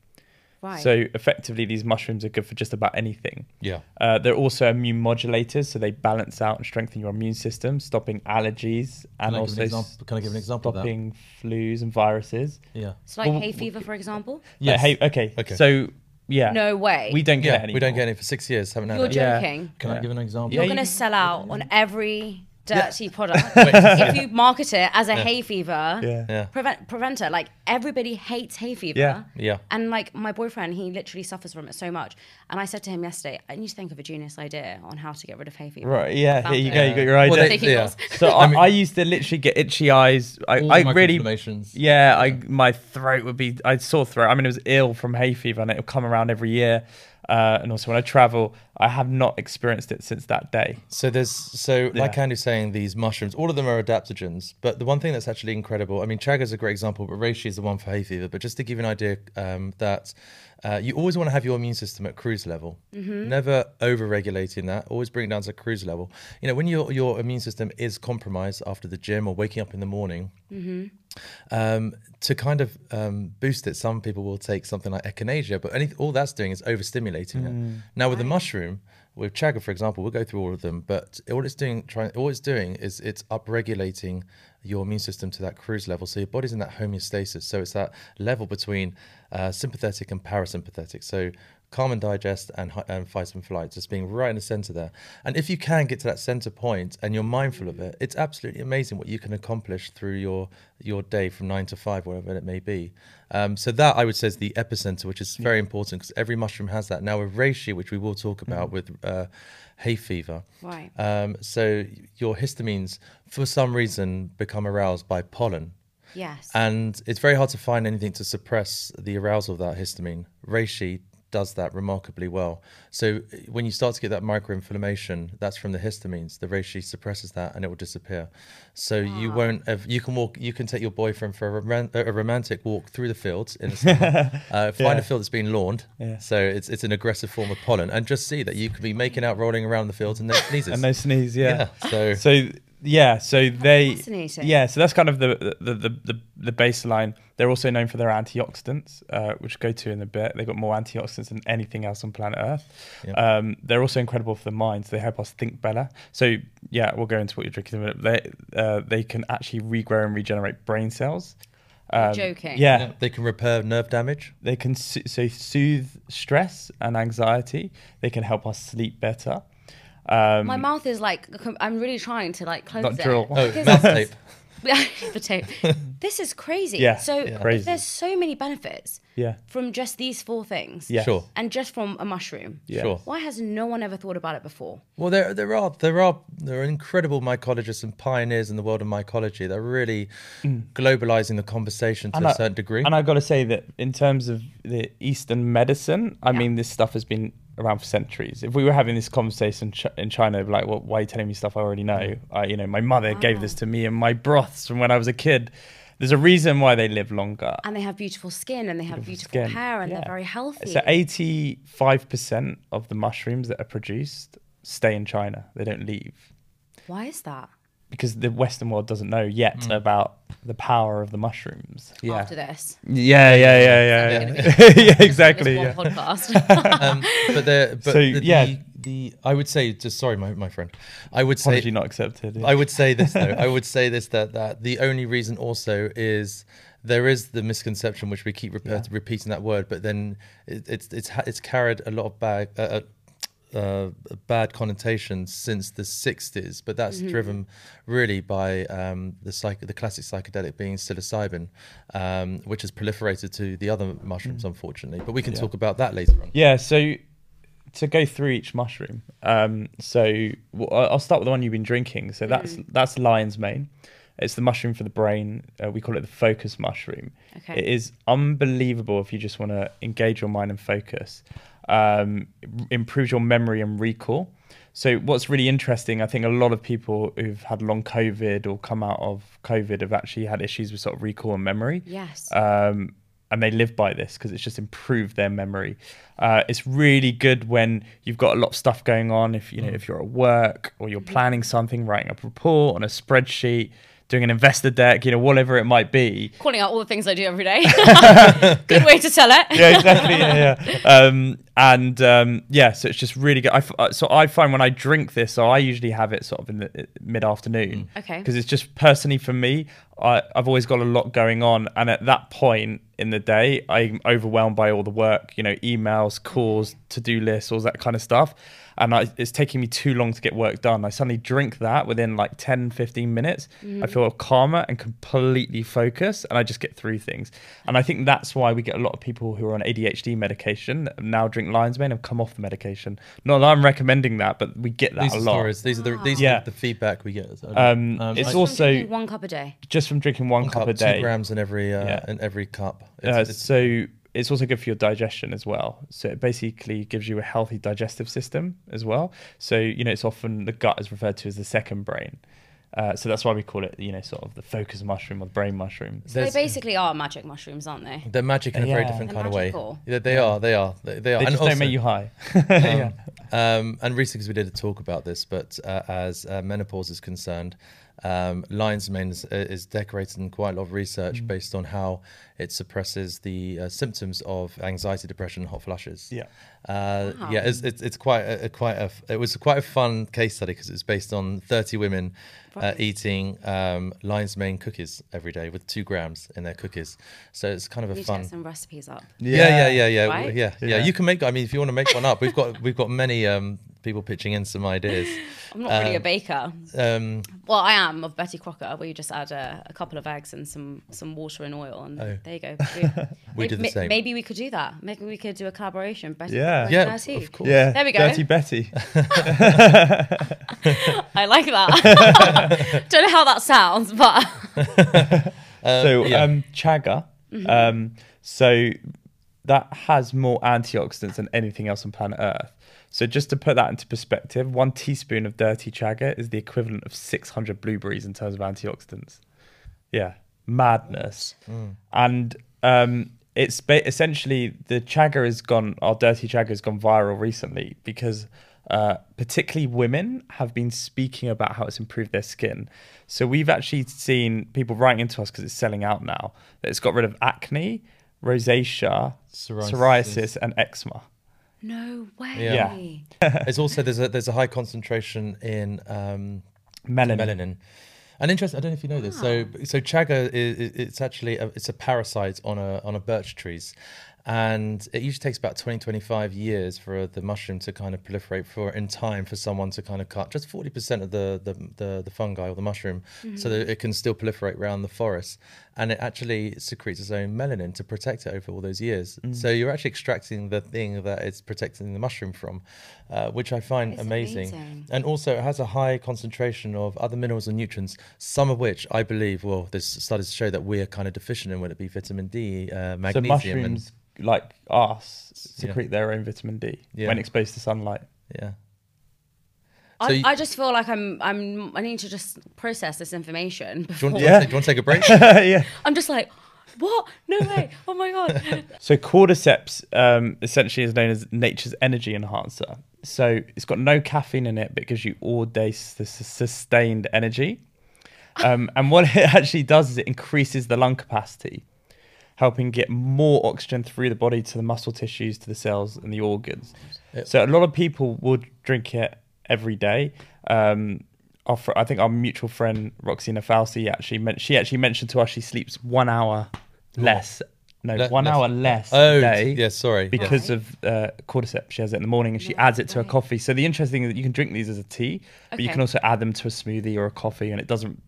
Right. So effectively, these mushrooms are good for just about anything. Yeah. Uh, they're also immune modulators, so they balance out and strengthen your immune system, stopping allergies and Can I an also example- can I give an example of that? stopping flus and viruses. Yeah. It's like Well, hay fever, for example. Yeah. Yes. Hey. Okay. Okay. So yeah. No way. We don't get Yeah. any. We don't get any for six years. Haven't had You're it. Yeah. joking. Can I give an example? You're you- going to sell out on every DIRTEA product [laughs] if you market it as a hay fever Yeah. Yeah. prevent preventer. Like everybody hates hay fever. Yeah. Yeah. And like my boyfriend, he literally suffers from it so much. And I said to him yesterday, I need to think of a genius idea on how to get rid of hay fever. Right. Yeah. Found Here you it. go. You got your Well, idea. they- yeah. [laughs] so I, I used to literally get itchy eyes. I, All I really. microinflammations. Yeah. I my throat would be. I sore throat. I mean, it was ill from hay fever, and it would come around every year. Uh, and also when I travel, I have not experienced it since that day. So there's so like Yeah. Andy's saying, these mushrooms, all of them are adaptogens. But the one thing that's actually incredible, I mean, chaga is a great example, but reishi is the one for hay fever. But just to give you an idea, um, that uh, you always want to have your immune system at cruise level, never over-regulating that. Always bring it down to cruise level. You know, when your your immune system is compromised after the gym or waking up in the morning, um, to kind of um, boost it, some people will take something like echinacea, but any, all that's doing is overstimulating it. Now with the mushroom, with chaga, for example, we'll go through all of them, but all it's doing, trying, all it's doing is it's upregulating your immune system to that cruise level, so your body's in that homeostasis. So it's that level between uh, sympathetic and parasympathetic. So calm and digest and, and fight and flight, just being right in the center there. And if you can get to that center point and you're mindful of it, it's absolutely amazing what you can accomplish through your your day from nine to five, wherever it may be. Um, so that I would say is the epicenter, which is very important because every mushroom has that. Now with reishi, which we will talk about with uh, hay fever, Right. um, so your histamines for some reason become aroused by pollen. Yes. And it's very hard to find anything to suppress the arousal of that histamine. Reishi does that remarkably well. So uh, when you start to get that microinflammation, that's from the histamines. The reishi suppresses that, and it will disappear. So you won't. Have, you can walk. You can take your boyfriend for a, roman- a romantic walk through the fields in the summer. [laughs] uh, find Yeah. a field that's been lawned. Yeah. So it's it's an aggressive form of pollen, and just see that you could be making out rolling around the fields and they sneezes. [laughs] And they sneeze. Yeah. Yeah, so- so yeah. So they. fascinating. Yeah. So that's kind of the the, the the the baseline. They're also known for their antioxidants, uh, which we'll go to in a bit. They've got more antioxidants than anything else on planet Earth. Yeah. Um, they're also incredible for the mind. So they help us think better. So yeah, we'll go into what you're drinking in a minute. They uh, they can actually regrow and regenerate brain cells. Um, joking. Yeah, Yeah, they can repair nerve damage. they can so so soothe stress and anxiety. They can help us sleep better. Um, My mouth is like I'm really trying to like close Not it. drill. Oh, Because- mouth tape. [laughs] the tape. [laughs] This is crazy. Yeah, So yeah. Crazy. there's so many benefits yeah, from just these four things. yeah, Sure. And just from a mushroom. yeah. Sure. Why has no one ever thought about it before? Well, there there are there are there are incredible mycologists and pioneers in the world of mycology that are really globalizing the conversation to Mm. And a I- certain degree. And I've got to say that in terms of the Eastern medicine, I Yeah. mean, this stuff has been around for centuries. If we were having this conversation in China, like, well, why are you telling me stuff I already know? Uh, you know, my mother gave this to me and my broths from when I was a kid. There's a reason why they live longer. And they have beautiful skin and they have beautiful Skin. hair and Yeah. they're very healthy. So 85% of the mushrooms that are produced stay in China. They don't leave. Why is that? Because the Western world doesn't know yet about the power of the mushrooms. Yeah. After this. Yeah, yeah, yeah, yeah. Yeah, [laughs] [laughs] yeah exactly. Yeah. podcast. [laughs] um, but the but So, the, yeah. the, the I would say just sorry, my, my friend. I would say not accepted. yeah. I would say this though. I would say this that that the only reason also is there is the misconception which we keep repeat, repeating that word, but then it, it's it's it's carried a lot of bad. Uh, uh, bad connotations since the 60s, but that's driven really by um, the psych- the classic psychedelic being psilocybin, um, which has proliferated to the other mushrooms, unfortunately. But we can Yeah. talk about that later on. Yeah, so to go through each mushroom. Um, so well, I- I'll start with the one you've been drinking. So that's that's lion's mane. It's the mushroom for the brain. Uh, we call it the focus mushroom. Okay. It is unbelievable if you just want to engage your mind and focus. Um, improves your memory and recall. So what's really interesting, I think a lot of people who've had long COVID or come out of COVID have actually had issues with sort of recall and memory yes. um, and they live by this because it's just improved their memory. Uh, it's really good when you've got a lot of stuff going on. If you know if you're at work or you're planning something, writing up a report on a spreadsheet, doing an investor deck, you know, whatever it might be. Calling out all the things I do every day. [laughs] [laughs] Good way to tell it. yeah, exactly. Yeah, yeah. Um, and um, yeah, so it's just really good. I f- uh, so I find when I drink this, so I usually have it sort of in the mid afternoon. Okay. Because it's just personally for me, I, I've always got a lot going on, and at that point in the day, I'm overwhelmed by all the work, you know, emails, calls, to do lists, all that kind of stuff. And I, it's taking me too long to get work done. I suddenly drink that within like 10, 15 minutes. I feel calmer and completely focused, and I just get through things. And I think that's why we get a lot of people who are on ADHD medication that now drink Lion's Mane and come off the medication. Not that I'm recommending that, but we get that These a lot. stories. These are the these Yeah. are the feedback we get. Um, it's I- also Drinking one cup a day. just from drinking one, one cup, cup, a day. two grams in every uh, Yeah. in every cup. Uh, It's- it's- so it's also good for your digestion as well. So it basically gives you a healthy digestive system as well. So you know, it's often the gut is referred to as the second brain. Uh, so that's why we call it, you know, sort of the focus mushroom or the brain mushroom. So they basically are magic mushrooms, aren't they? They're magic in a very different They're kind of way. Yeah, they are. They are. They, they are. They And just don't make you high. [laughs] um, um, and recently, because we did a talk about this, but uh, as uh, menopause is concerned, um, lion's mane is, is decorated in quite a lot of research based on how it suppresses the uh, symptoms of anxiety, depression, hot flushes. Yeah. Uh, yeah, it's, it's, it's quite a, a quite a f- it was quite a fun case study because it's based on 30 women uh, eating um, lion's mane cookies every day with two grams in their cookies. So it's kind of We a need fun. get some recipes up. Yeah, yeah, yeah, yeah, Right? yeah, yeah. Yeah. You can make. I mean, if you want to make one up, we've got we've got many um, people pitching in some ideas. [laughs] I'm not really a Um, baker. Um, Well, I am of Betty Crocker, where you just add a, a couple of eggs and some some water and oil, and Oh. there you go. [laughs] We do the May- same. Maybe we could do that. Maybe we could do a collaboration. Betty Yeah. Crocker yeah, and of, course. Yeah. There we go. Dirty Betty. [laughs] I like that. Don't know how that sounds, but Uh, so yeah. um, chaga. Mm-hmm. Um, so that has more antioxidants than anything else on planet Earth. So just to put that into perspective, one teaspoon of DIRTEA chaga is the equivalent of 600 blueberries in terms of antioxidants. Yeah, madness. Mm. And um, it's ba- essentially the chaga has gone, our DIRTEA chaga has gone viral recently because uh, particularly women have been speaking about how it's improved their skin. So we've actually seen people writing into us because it's selling out now that it's got rid of acne, rosacea, Psoriasis. psoriasis, and eczema. No way. Yeah. It's also there's a there's a high concentration in um, Melanin. melanin. And interesting, I don't know if you know this. So so chaga is it's actually a, it's a parasite on a on a birch trees. And it usually takes about 20, 25 years for the mushroom to kind of proliferate for in time for someone to kind of cut just 40% of the, the, the, the fungi or the mushroom so that it can still proliferate around the forest. And it actually secretes its own melanin to protect it over all those years. So you're actually extracting the thing that it's protecting the mushroom from, uh, which I find amazing. amazing. And also, it has a high concentration of other minerals and nutrients, some of which I believe, well, there's studies show that we are kind of deficient in, whether it be vitamin D, uh, So magnesium. mushrooms, like us, secrete their own vitamin D Yeah. when exposed to sunlight. yeah. I, you- I just feel like I'm I'm I need to just process this information. Do you, Before. want, Yeah. do you want to take a break? [laughs] yeah. I'm just like, what? No way! Oh my god! [laughs] So cordyceps um, essentially is known as nature's energy enhancer. So it's got no caffeine in it, but gives you all day s- s- sustained energy. [laughs] Um, and what it actually does is it increases the lung capacity, helping get more oxygen through the body to the muscle tissues, to the cells, and the organs. Yep. So a lot of people would drink it every day. Um, our, I think our mutual friend Roxie Nafousi actually meant she actually mentioned to us she sleeps one hour less. No, Le- one less. hour less Oh, a day yeah, sorry. yeah. because of uh, cordyceps. She has it in the morning and she adds it to her coffee. So the interesting thing is that you can drink these as a tea, but you can also add them to a smoothie or a coffee, and it doesn't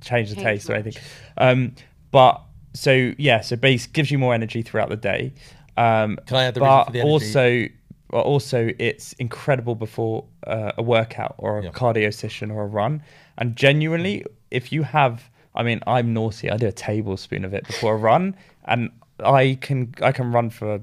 change the Change taste or anything. Um, but so yeah, so base gives you more energy throughout the day. Um, Can I add the reason but for the energy? also, but also it's incredible before uh, a workout or a Yeah. cardio session or a run. And genuinely, if you have, I mean, I'm naughty. I do a tablespoon of it before a run, and I can I can run for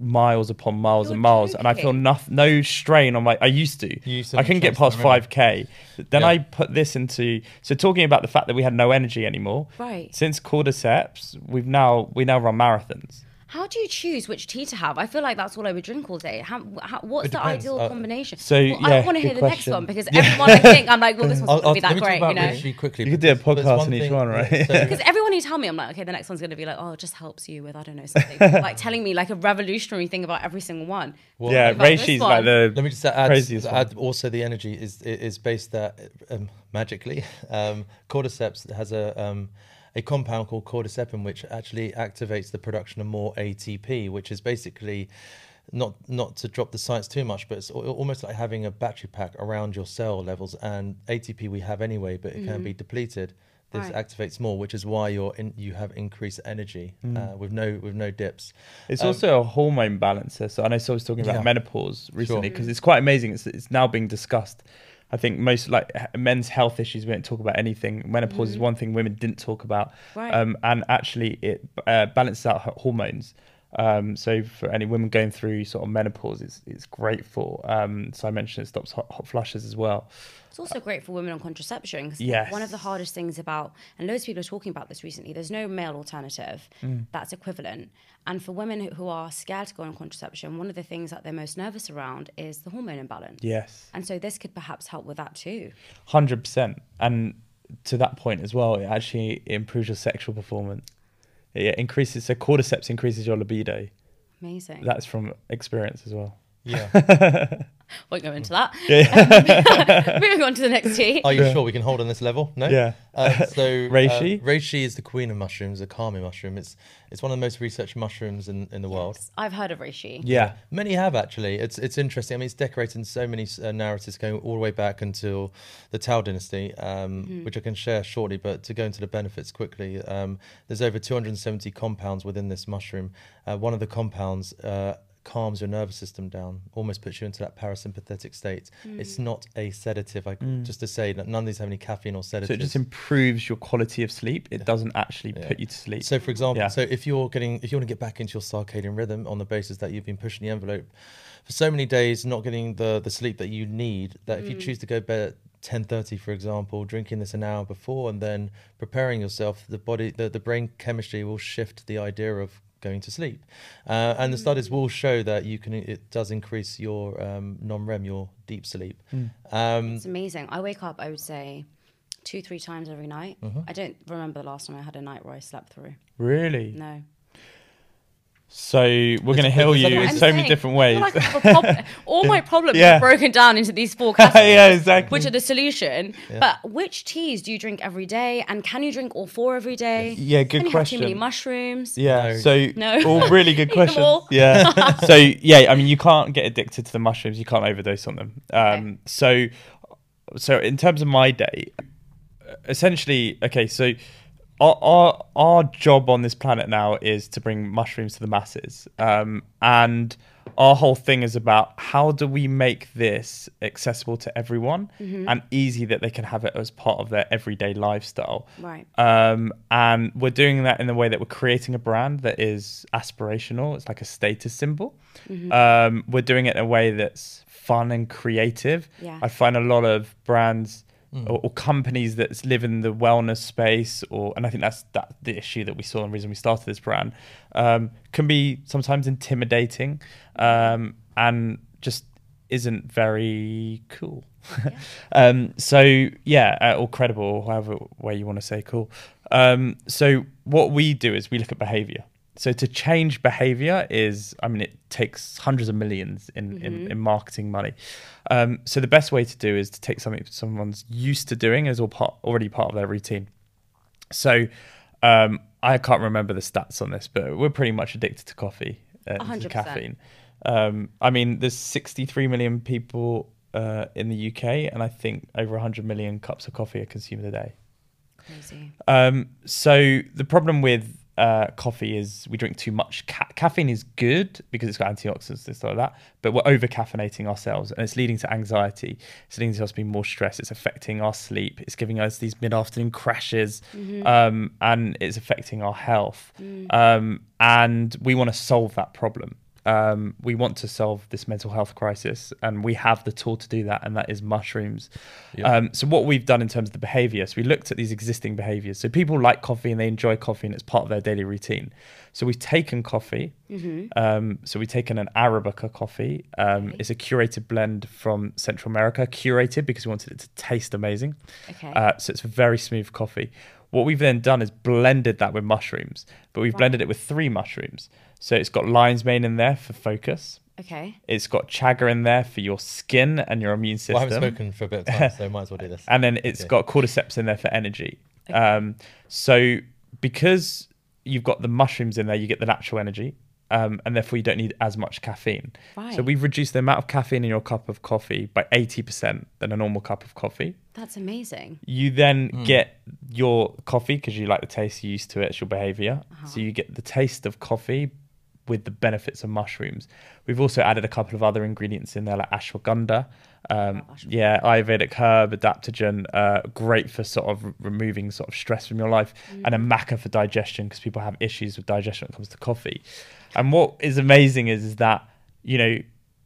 miles upon miles You're and miles, and I feel no, no strain on my. I used to. You used to I have couldn't get past five k. Then Yeah. I put this into so talking about the fact that we had no energy anymore. Right. Since cordyceps, we've now we now run marathons. How do you choose which tea to have? I feel like that's all I would drink all day. How, how, what's the ideal Uh, combination? so, Well, I want to hear good the next one because everyone I think I'm like, well, this [laughs] one's I'll, going to be that let me great, talk you know? Reishi quickly. You could do a podcast on each thing- one, right? so- Because everyone you tell me, I'm like, okay, the next one's going to be like, oh, it just helps you with, I don't know, something. [laughs] like telling me like a revolutionary thing about every single one. Well, yeah, about this Reishi's one? like the Let me just add, craziest one. also the energy is is based that um, magically [laughs] um, cordyceps has a um, a compound called cordycepin which actually activates the production of more ATP, which is basically not not to drop the science too much, but it's almost like having a battery pack around your cell levels. And ATP we have anyway, but it can be depleted. This Right. activates more, which is why you're in, you have increased energy uh, with no with no dips. It's Um, also a hormone balancer. So I know someone was talking about Yeah. menopause recently Sure. because it's quite amazing. It's, it's now being discussed. I think most like men's health issues we don't talk about anything. Menopause is one thing women didn't talk about, Right. um, and actually it uh, balances out hormones. Um, so for any women going through sort of menopause, it's it's great for. Um, so I mentioned it stops hot, hot flushes as well. It's also great for women on contraception because Yes. one of the hardest things about, and loads of people are talking about this recently, there's no male alternative Mm. that's equivalent. And for women who- who are scared to go on contraception, one of the things that they're most nervous around is the hormone imbalance. Yes. And so this could perhaps help with that too. Hundred percent, and to that point as well, it actually improves your sexual performance. It increases so cordyceps increases your libido. Amazing. That's from experience as well. Yeah. [laughs] Won't go into that. [laughs] [laughs] Moving on to the next tea. Are you sure we can hold on this level? No. Yeah. Uh, so Reishi? Uh, reishi is the queen of mushrooms, a kami mushroom. It's it's one of the most researched mushrooms in, in the world. I've heard of reishi. Yeah, Many have actually. It's it's interesting. I mean, it's decorated in so many uh, narratives going all the way back until the Tao dynasty, um, which I can share shortly. But to go into the benefits quickly, um, there's over 270 compounds within this mushroom. Uh, one of the compounds. Calms your nervous system down almost puts you into that parasympathetic state it's mm. not a sedative I, mm. just to say that none of these have any caffeine or sedative. so it just improves your quality of sleep. It doesn't actually put you to sleep. So, for example, Yeah. so if you're getting, if you want to get back into your circadian rhythm on the basis that you've been pushing the envelope for so many days, not getting the the sleep that you need, that if you mm. choose to go to bed at ten thirty, for example, drinking this an hour before and then preparing yourself, the body, the, the brain chemistry will shift the idea of going to sleep, uh, and the studies will show that you can. It does increase your um, non-REM, your deep sleep. Um, It's amazing. I wake up, I would say, two, three times every night. Mm-hmm. I don't remember the last time I had a night where I slept through. really? No. So we're going to It's- heal you in I'm so many different ways. like I have a prob- [laughs] all my problems Yeah. are broken down into these four [laughs] categories. yeah, exactly. Which are the solution? But which teas do you drink every day? And can you drink all four every day? Yeah, good can you have too many question. mushrooms? Yeah. No. So No. [laughs] all really good Eat them questions. all. Yeah. so yeah, I mean, you can't get addicted to the mushrooms. You can't overdose on them. Um, So, so in terms of my day, essentially, okay, so. Our, our our job on this planet now is to bring mushrooms to the masses, um, and our whole thing is about how do we make this accessible to everyone and easy that they can have it as part of their everyday lifestyle. Right. Um, and we're doing that in the way that we're creating a brand that is aspirational. It's like a status symbol. Um, we're doing it in a way that's fun and creative. Yeah. I find a lot of brands or, or companies that live in the wellness space, or and I think that's that the issue that we saw and the reason we started this brand um, can be sometimes intimidating um, and just isn't very cool. [laughs] um, so yeah, uh, or credible, or however way you want to say cool. Um, so what we do is we look at behavior. So to change behavior is, I mean, it takes hundreds of millions in, in, in marketing money. Um, so the best way to do is to take something someone's used to doing as all part, already part of their routine. So um, I can't remember the stats on this, but we're pretty much addicted to coffee, uh, to 100%. caffeine. Um, I mean, there's 63 million people uh, in the UK, and I think over 100 million cups of coffee are consumed a day. Crazy. Um, so the problem with uh, coffee is we drink too much. Ca- caffeine is good because it's got antioxidants and stuff like that, but we're over caffeinating ourselves, and it's leading to anxiety. It's leading to us being more stressed. It's affecting our sleep. It's giving us these mid-afternoon crashes, um, and it's affecting our health. Um, and we want to solve that problem. Um, we want to solve this mental health crisis, and we have the tool to do that, and that is mushrooms. Yeah. Um, so what we've done in terms of the behaviors, so we looked at these existing behaviors. So people like coffee and they enjoy coffee, and it's part of their daily routine. So we've taken coffee. Um, so we've taken an Arabica coffee. Um, Okay. It's a curated blend from Central America, curated because we wanted it to taste amazing. Okay. Uh, so it's a very smooth coffee. What we've then done is blended that with mushrooms, but we've blended it with three mushrooms. So it's got lion's mane in there for focus. okay. It's got chaga in there for your skin and your immune system. Well, I haven't spoken for a bit of time, so might as well do this. [laughs] And then it's Okay. got cordyceps in there for energy. Um, so because you've got the mushrooms in there, you get the natural energy. Um, and therefore, you don't need as much caffeine. Right. So we've reduced the amount of caffeine in your cup of coffee by 80% than a normal cup of coffee. That's amazing. You then Hmm. get your coffee because you like the taste, you're used to it, it's your behavior. Uh-huh. So you get the taste of coffee with the benefits of mushrooms. We've also added a couple of other ingredients in there, like ashwagandha. Um, ashwagandha. yeah, Ayurvedic herb, adaptogen, uh, great for sort of removing sort of stress from your life, and a Mm. maca for digestion because people have issues with digestion when it comes to coffee. And what is amazing is is that you know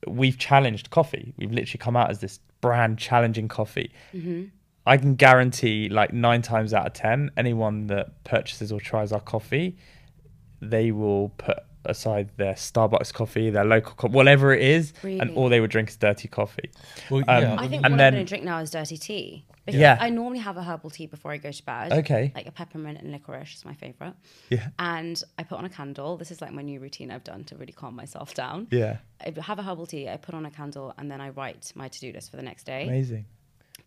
we've challenged coffee. We've literally come out as this brand challenging coffee. Mm-hmm. I can guarantee, like nine times out of ten, anyone that purchases or tries our coffee, they will put aside their Starbucks coffee, their local, co- whatever it is, and all they would drink is DIRTEA coffee. Well, Um, yeah. I think And what then- I'm going to drink now is dirty tea. Because Yeah. I normally have a herbal tea before I go to bed. Okay. Like a peppermint and licorice is my favorite. Yeah, And I put on a candle. This is like my new routine I've done to really calm myself down. yeah, I have a herbal tea, I put on a candle, and then I write my to do list for the next day. amazing.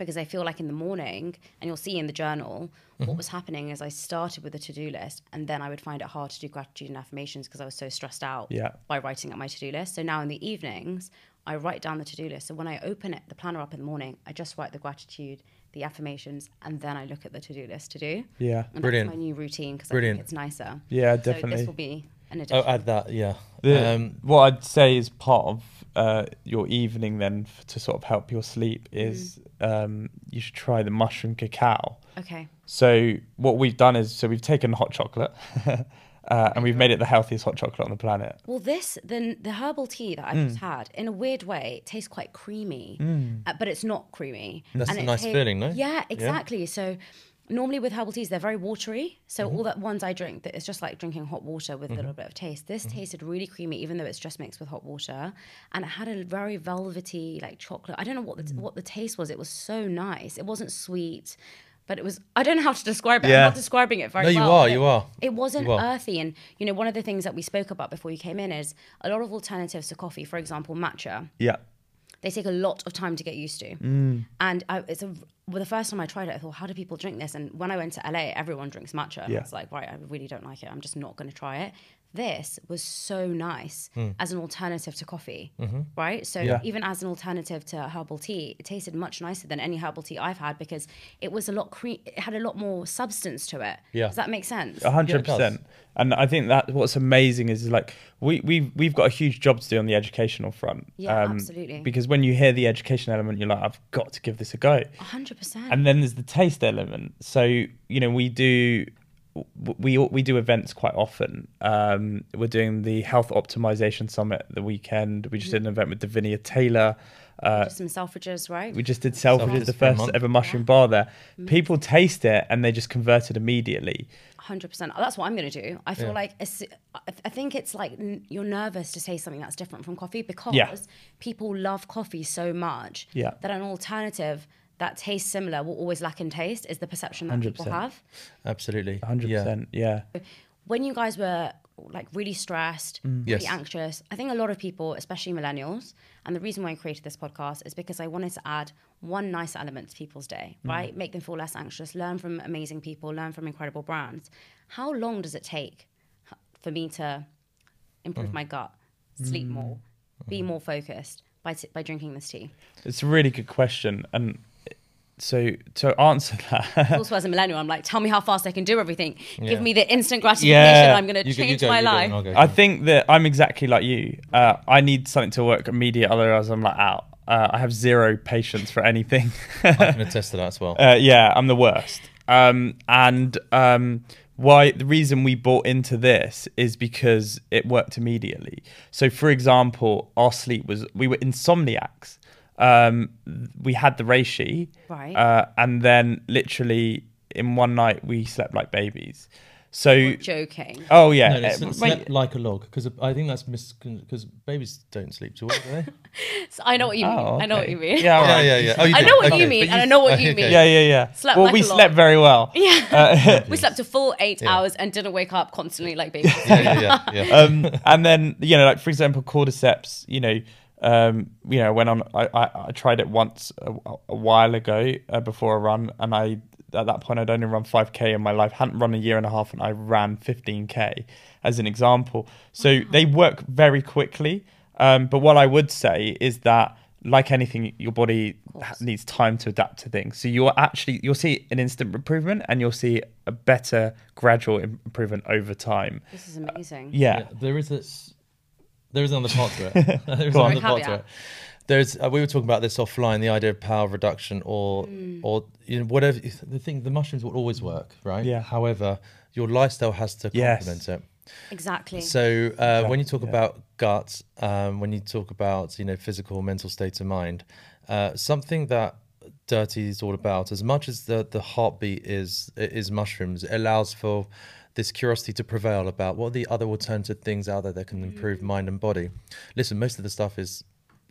Because I feel like in the morning, and you'll see in the journal, Mm-hmm. what was happening is I started with a to do list, and then I would find it hard to do gratitude and affirmations because I was so stressed out Yeah. by writing up my to do list. So now in the evenings, I write down the to do list. So when I open it, the planner up in the morning, I just write the gratitude, the affirmations, and then I look at the to do list to do. Yeah, And Brilliant. that's my new routine because I Brilliant. think it's nicer. yeah, So definitely. this will be an addition. Oh, add that, yeah. The- Um, what I'd say is part of uh, your evening then f- to sort of help your sleep is um, you should try the mushroom cacao. okay. So what we've done is so we've taken hot chocolate [laughs] uh, and we've made it the healthiest hot chocolate on the planet. Well, this then the herbal tea that I Mm. just had, in a weird way, it tastes quite creamy, uh, but it's not creamy. That's And a it nice feeling, no? Yeah, exactly. So normally with herbal teas, they're very watery. So Mm-hmm. all that ones I drink, that it's just like drinking hot water with a little bit of taste. This Mm-hmm. tasted really creamy, even though it's just mixed with hot water, and it had a very velvety like chocolate. I don't know what the Mm. what the taste was. It was so nice. It wasn't sweet. But it was, I don't know how to describe it. Yeah. I'm not describing it very No, you well. are, you are. It wasn't are. earthy. And, you know, one of the things that we spoke about before you came in is a lot of alternatives to coffee, for example, matcha, Yeah. They take a lot of time to get used to. Mm. And I, it's a, well, the first time I tried it, I thought, how do people drink this? And when I went to LA, everyone drinks matcha. Yeah. I was like, right, I really don't like it. I'm just not going to try it. This was so nice as an alternative to coffee, right? So Yeah. even as an alternative to herbal tea, it tasted much nicer than any herbal tea I've had because it was a lot cre- it had a lot more substance to it. Yeah. Does that make sense? A hundred does. percent. And I think that what's amazing is like we we we've got a huge job to do on the educational front. Um, Yeah, absolutely. Because when you hear the education element, you're like, I've got to give this a go. A hundred percent. And then there's the taste element. So you know we do w- we we do events quite often. Um, we're doing the health optimization summit the weekend. We just did an event with Davinia Taylor. Uh, some Selfridges, right? we just did Selfridges, Selfridges the first ever mushroom bar there. People taste it and they just converted immediately. Hundred percent. That's what I'm going to do. I feel like I I think it's like you're nervous to say something that's different from coffee because Yeah. people love coffee so much Yeah. that an alternative that tastes similar will always lack in taste is the perception that people 100%. have. absolutely. 100%. yeah. When you guys were like really stressed, mm. really Yes. anxious, I think a lot of people, especially millennials, and the reason why I created this podcast is because I wanted to add one nice element to people's day, mm. right? Make them feel less anxious, learn from amazing people, learn from incredible brands. How long does it take for me to improve mm. my gut, sleep more, be more focused by, t- by drinking this tea? It's a really good question. And so to answer [laughs] that, also, as a millennial, I'm like, tell me how fast I can do everything. Yeah. Give me the instant gratification. Yeah. I'm going to You go- you change go, my you go, life. I'll go. I think that I'm exactly like you. Uh, I need something to work immediate, otherwise I'm like out. Uh, I have zero patience for anything. I can [laughs] attest to that as well. Uh, yeah, I'm the worst. Um, and um, why the reason we bought into this is because it worked immediately. So, for example, our sleep was we were insomniacs. Um, we had the reishi, Right. uh, and then literally in one night we slept like babies. So, You're joking. oh yeah, No, no, uh, slept like a log because I think that's mis because babies don't sleep too well, do they? [laughs] So I know what you mean. oh, I know what you mean. Yeah, all yeah, yeah, yeah. Oh, I know what Okay, you but mean, and I know what you mean. yeah, yeah, yeah. Slept well, like we a log. slept very well. [laughs] Yeah. [laughs] we slept a full eight Yeah. hours and didn't wake up constantly like babies. Yeah, yeah, yeah. yeah. um, and then you know, like for example, cordyceps. You know, um, you know, when on, I, I, I tried it once a, a while ago uh, before a run, and I at that point I'd only run five k in my life. hadn't run a year and a half, and I ran fifteen k as an example. So they work very quickly. Um, but what I would say is that. Like anything, your body needs time to adapt to things. So you'll actually you'll see an instant improvement, and you'll see a better gradual improvement over time. This is amazing. Yeah, Yeah, there is a there is another part to it. [laughs] [laughs] there is Go on. part to it. There's uh, we were talking about this offline, the idea of power reduction or or you know whatever the thing. The mushrooms will always work, right? Yeah. However, your lifestyle has to Yes. complement it. Exactly. So uh, when you talk yeah. about gut, um, when you talk about you know physical, mental state of mind, uh, something that DIRTEA is all about. As much as the the heartbeat is is mushrooms, it allows for this curiosity to prevail about what are the other alternative things out there that can mm. improve mind and body. Listen, most of the stuff is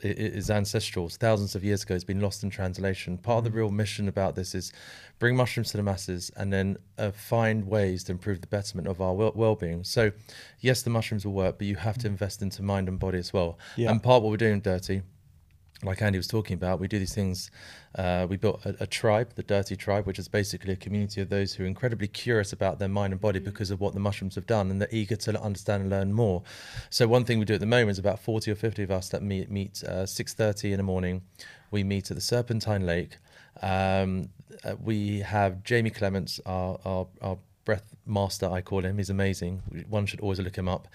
is ancestral. It's thousands of years ago. It's been lost in translation. Part of the mm. real mission about this is bring mushrooms to the masses and then uh, find ways to improve the betterment of our well- well-being. So, yes, the mushrooms will work, but you have to mm. invest into mind and body as well. Yeah. And part of what we're doing, DIRTEA, like Andy was talking about, we do these things. Uh, we built a, a tribe, the DIRTEA Tribe, which is basically a community of those who are incredibly curious about their mind and body because of what the mushrooms have done, and they're eager to understand and learn more. So one thing we do at the moment is about forty or fifty of us that meet meet uh, six thirty in the morning. We meet at the Serpentine Lake. Um, uh, we have Jamie Clements, our, our our breath master, I call him. He's amazing. One should always look him up.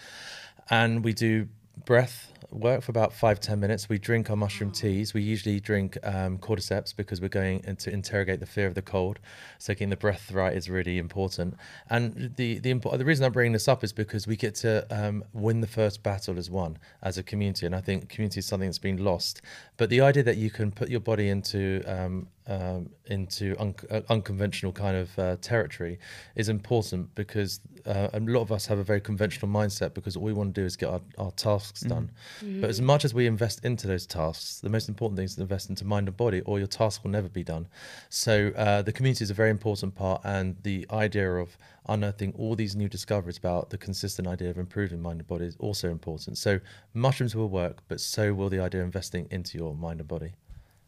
And we do breath work for about five ten minutes. We drink our mushroom teas. We usually drink um, cordyceps because we're going to interrogate the fear of the cold. So getting the breath right is really important. And the the impo- the reason I'm bringing this up is because we get to um, win the first battle as one as a community. And I think community is something that's been lost. But the idea that you can put your body into um, um, into un- uh, unconventional kind of uh, territory is important because uh, a lot of us have a very conventional mindset because all we want to do is get our, our tasks done. But as much as we invest into those tasks, the most important thing is to invest into mind and body, or your task will never be done. So uh, the community is a very important part, and the idea of unearthing all these new discoveries about the consistent idea of improving mind and body is also important. So mushrooms will work, but so will the idea of investing into your mind and body.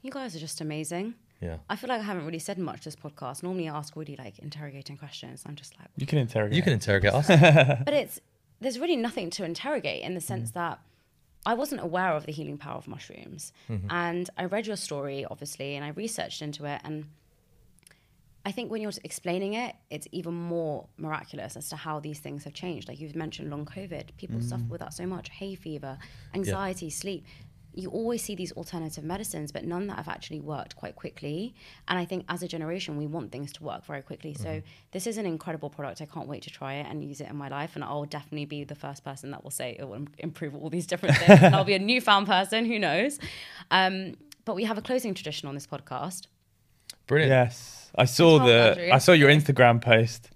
you guys are just amazing. Yeah. I feel like I haven't really said much this podcast. Normally, I ask really like interrogating questions. I'm just like, You can interrogate. You can interrogate us. [laughs] but [laughs] it's there's really nothing to interrogate in the mm-hmm. sense that I wasn't aware of the healing power of mushrooms, mm-hmm. and I read your story obviously, and I researched into it, and I think when you're explaining it, it's even more miraculous as to how these things have changed. Like you've mentioned, long COVID, people suffer mm. with that so much, hay fever, anxiety, sleep. You always see these alternative medicines, but none that have actually worked quite quickly. And I think as a generation, we want things to work very quickly. So this is an incredible product. I can't wait to try it and use it in my life. And I'll definitely be the first person that will say it will improve all these different things. and [laughs] I'll be a newfound person. Who knows? Um, but we have a closing tradition on this podcast. Brilliant. Yes, I saw Tell the. Andrew I saw your Instagram post.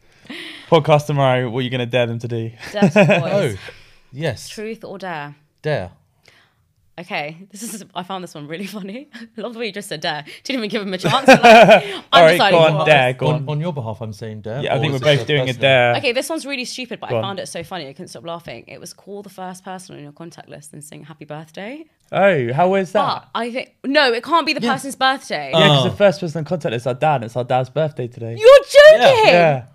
Podcast tomorrow. What are you going to dare them to do? Dirty [laughs] Oh, boys. yes. Truth or dare? Dare. Okay, [laughs] this is. I found this one really funny. I [laughs] love the way you just said dare. Didn't even give him a chance. Like, [laughs] I'm All right, deciding go on, what. dare, go On, on. on your behalf, I'm saying dare. Yeah, I think we're both doing a dare. Okay, this one's really stupid, but Go I on. found it so funny. I couldn't stop laughing. It was call the first person on your contact list and sing happy birthday. Oh, how was But that? I think no, it can't be the Yeah. person's birthday. yeah, because Oh. the first person in contact is our dad. and It's our dad's birthday today. You're joking? yeah,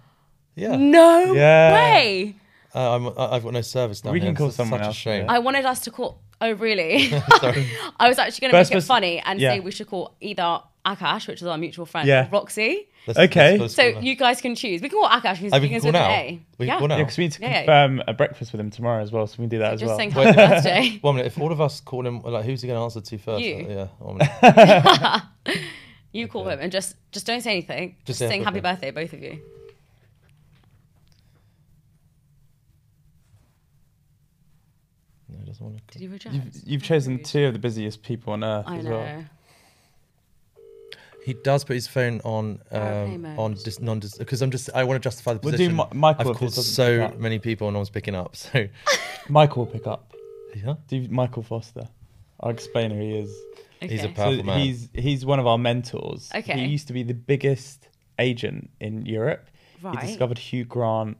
Yeah. No Yeah. way. Uh, I'm, I- I've got no service now. We here. can call It's someone such else a shame. for I wanted us to call. Oh really? [laughs] [laughs] I was actually going to make it funny and yeah. say we should call either Akash, which is our mutual friend, Yeah. or Roxy. Let's- Okay. let's- So you guys can choose. We can call Akash, who Oh, we can begins call with now? A. We can yeah. call now? yeah, because we need to Yeah, yeah. confirm a breakfast with him tomorrow as well, so we can do that as Just well. saying Wait. happy uh, birthday. [laughs] One minute. If all of us call him, like, who's he going to answer to first? You. Yeah. One minute. You call him and just just don't say anything. Just, Just say sing happy happy birthday, both of you. Doesn't. Did he reject? You've, you've chosen two of the busiest people on earth I as know. well. He does put his phone on Airplane um, mode. on dis- non because I'm just I want to justify the We'll do position. Mi- Michael I've if it called doesn't so up. many people and no one's picking up. So [laughs] Michael will pick up. yeah, Do Michael Foster. I'll explain who he is. he's a Okay. powerful So man. he's he's one of our mentors. Okay. He used to be the biggest agent in Europe. Right. He discovered Hugh Grant,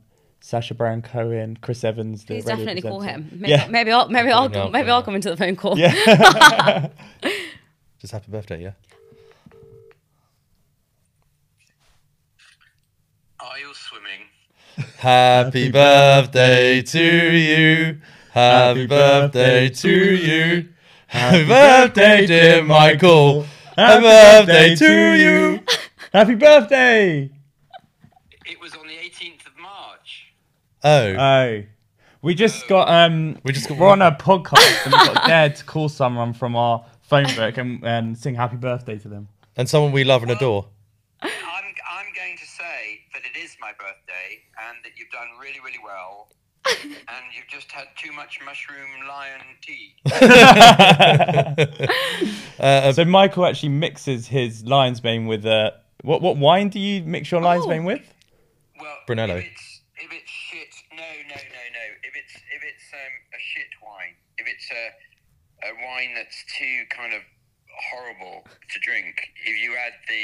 Sacha Baron Cohen, Chris Evans. The Please radio definitely call him. Maybe, Yeah. maybe I'll maybe I'll No, maybe. I'll come into the phone call. Yeah. [laughs] just happy birthday, yeah. Are you swimming? Happy birthday to you. Happy birthday to you. Happy birthday, dear Michael. Happy birthday to you. Happy birthday! It was on the 18th of March. Oh, Oh. We just got um We just got- we're on a podcast and we got [laughs] dared to call someone from our phone book and, and sing happy birthday to them. and someone we love and adore. I'm, I'm going to say that it is my birthday and that you've done really, really well. [laughs] and you've just had too much mushroom lion tea. Uh, [laughs] So Michael actually mixes his lion's mane with uh what what wine do you mix your lion's Oh. mane with? Well, Brunello. If it's shit, no, no, no, no. If it's if it's um, a shit wine, if it's a a wine that's too kind of horrible to drink, if you add the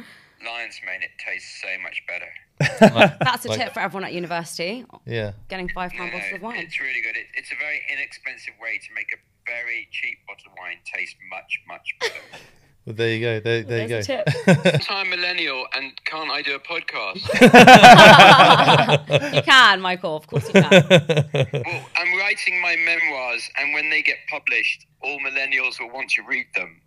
um, lion's mane, it tastes so much better. [laughs] That's a Like- tip for everyone at university. yeah. Getting five No, pound bottles of wine. it's really good. It, it's a very inexpensive way to make a very cheap bottle of wine taste much, much better. [laughs] Well, there you go. There, there you go. There's a tip. [laughs] I'm millennial, and can't I do a podcast? [laughs] you can, Michael. Of course you can. well, I'm writing my memoirs, and when they get published, all millennials will want to read them.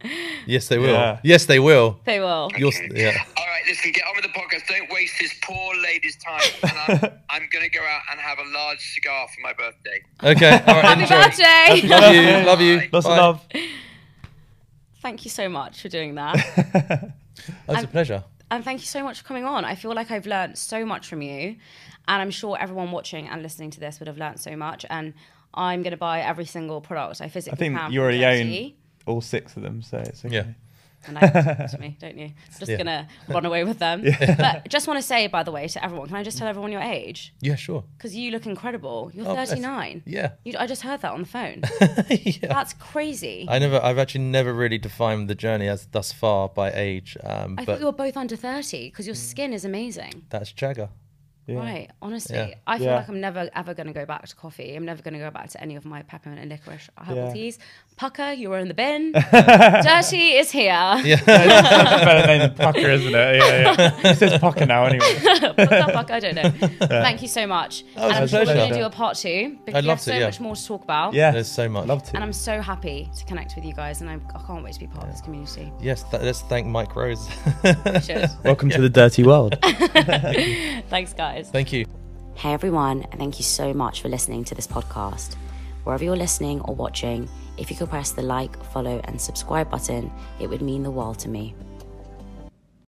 Yes, they will. Yeah. Yes, they will. They will. You're, Okay. yeah. All right, listen, get on with the podcast. Don't waste this poor lady's time. And I'm, [laughs] I'm going to go out and have a large cigar for my birthday. Okay. All right. Happy enjoy. birthday! Love you. Love you. Lots Bye. of love. Thank you so much for doing that. [laughs] Oh, it's a pleasure. and thank you so much for coming on. I feel like I've learned so much from you, and I'm sure everyone watching and listening to this would have learned so much. And I'm going to buy every single product I physically I think can. you already own all six of them, so it's okay. Yeah. And I to [laughs] me, don't you? Just Yeah. gonna run away with them. [laughs] Yeah. But just want to say, by the way, to everyone, can I just tell everyone your age? Yeah, sure. Because you look incredible. You're Oh, 39. Yeah. You, I just heard that on the phone. [laughs] yeah. That's crazy. I never, I've actually never really defined the journey as thus far by age, um, I thought you were both under 30 because your skin is amazing. that's Jagger. Yeah. Right, honestly, Yeah. I feel Yeah. like I'm never ever going to go back to coffee. I'm never going to go back to any of my peppermint and licorice herbal Yeah. teas. Pukka, you were in the bin. [laughs] DIRTEA is here. [laughs] better name than Pukka, isn't it? Yeah, yeah. It says Pukka now anyway. [laughs] Pukka, pucker, I don't know. Thank you so much. Oh, it's and I'm a sure we're going to do a part two because I'd we love have to, so yeah. much more to talk about. Yeah. There's so much. Love to. And I'm so happy to connect with you guys, and I'm, I can't wait to be part of this community. Yes, th- let's thank Mike Rose. Should. Welcome to the DIRTEA world. Thanks, guys. Thank you. Hey everyone, and thank you so much for listening to this podcast. Wherever you're listening or watching, if you could press the like, follow, and subscribe button, it would mean the world to me.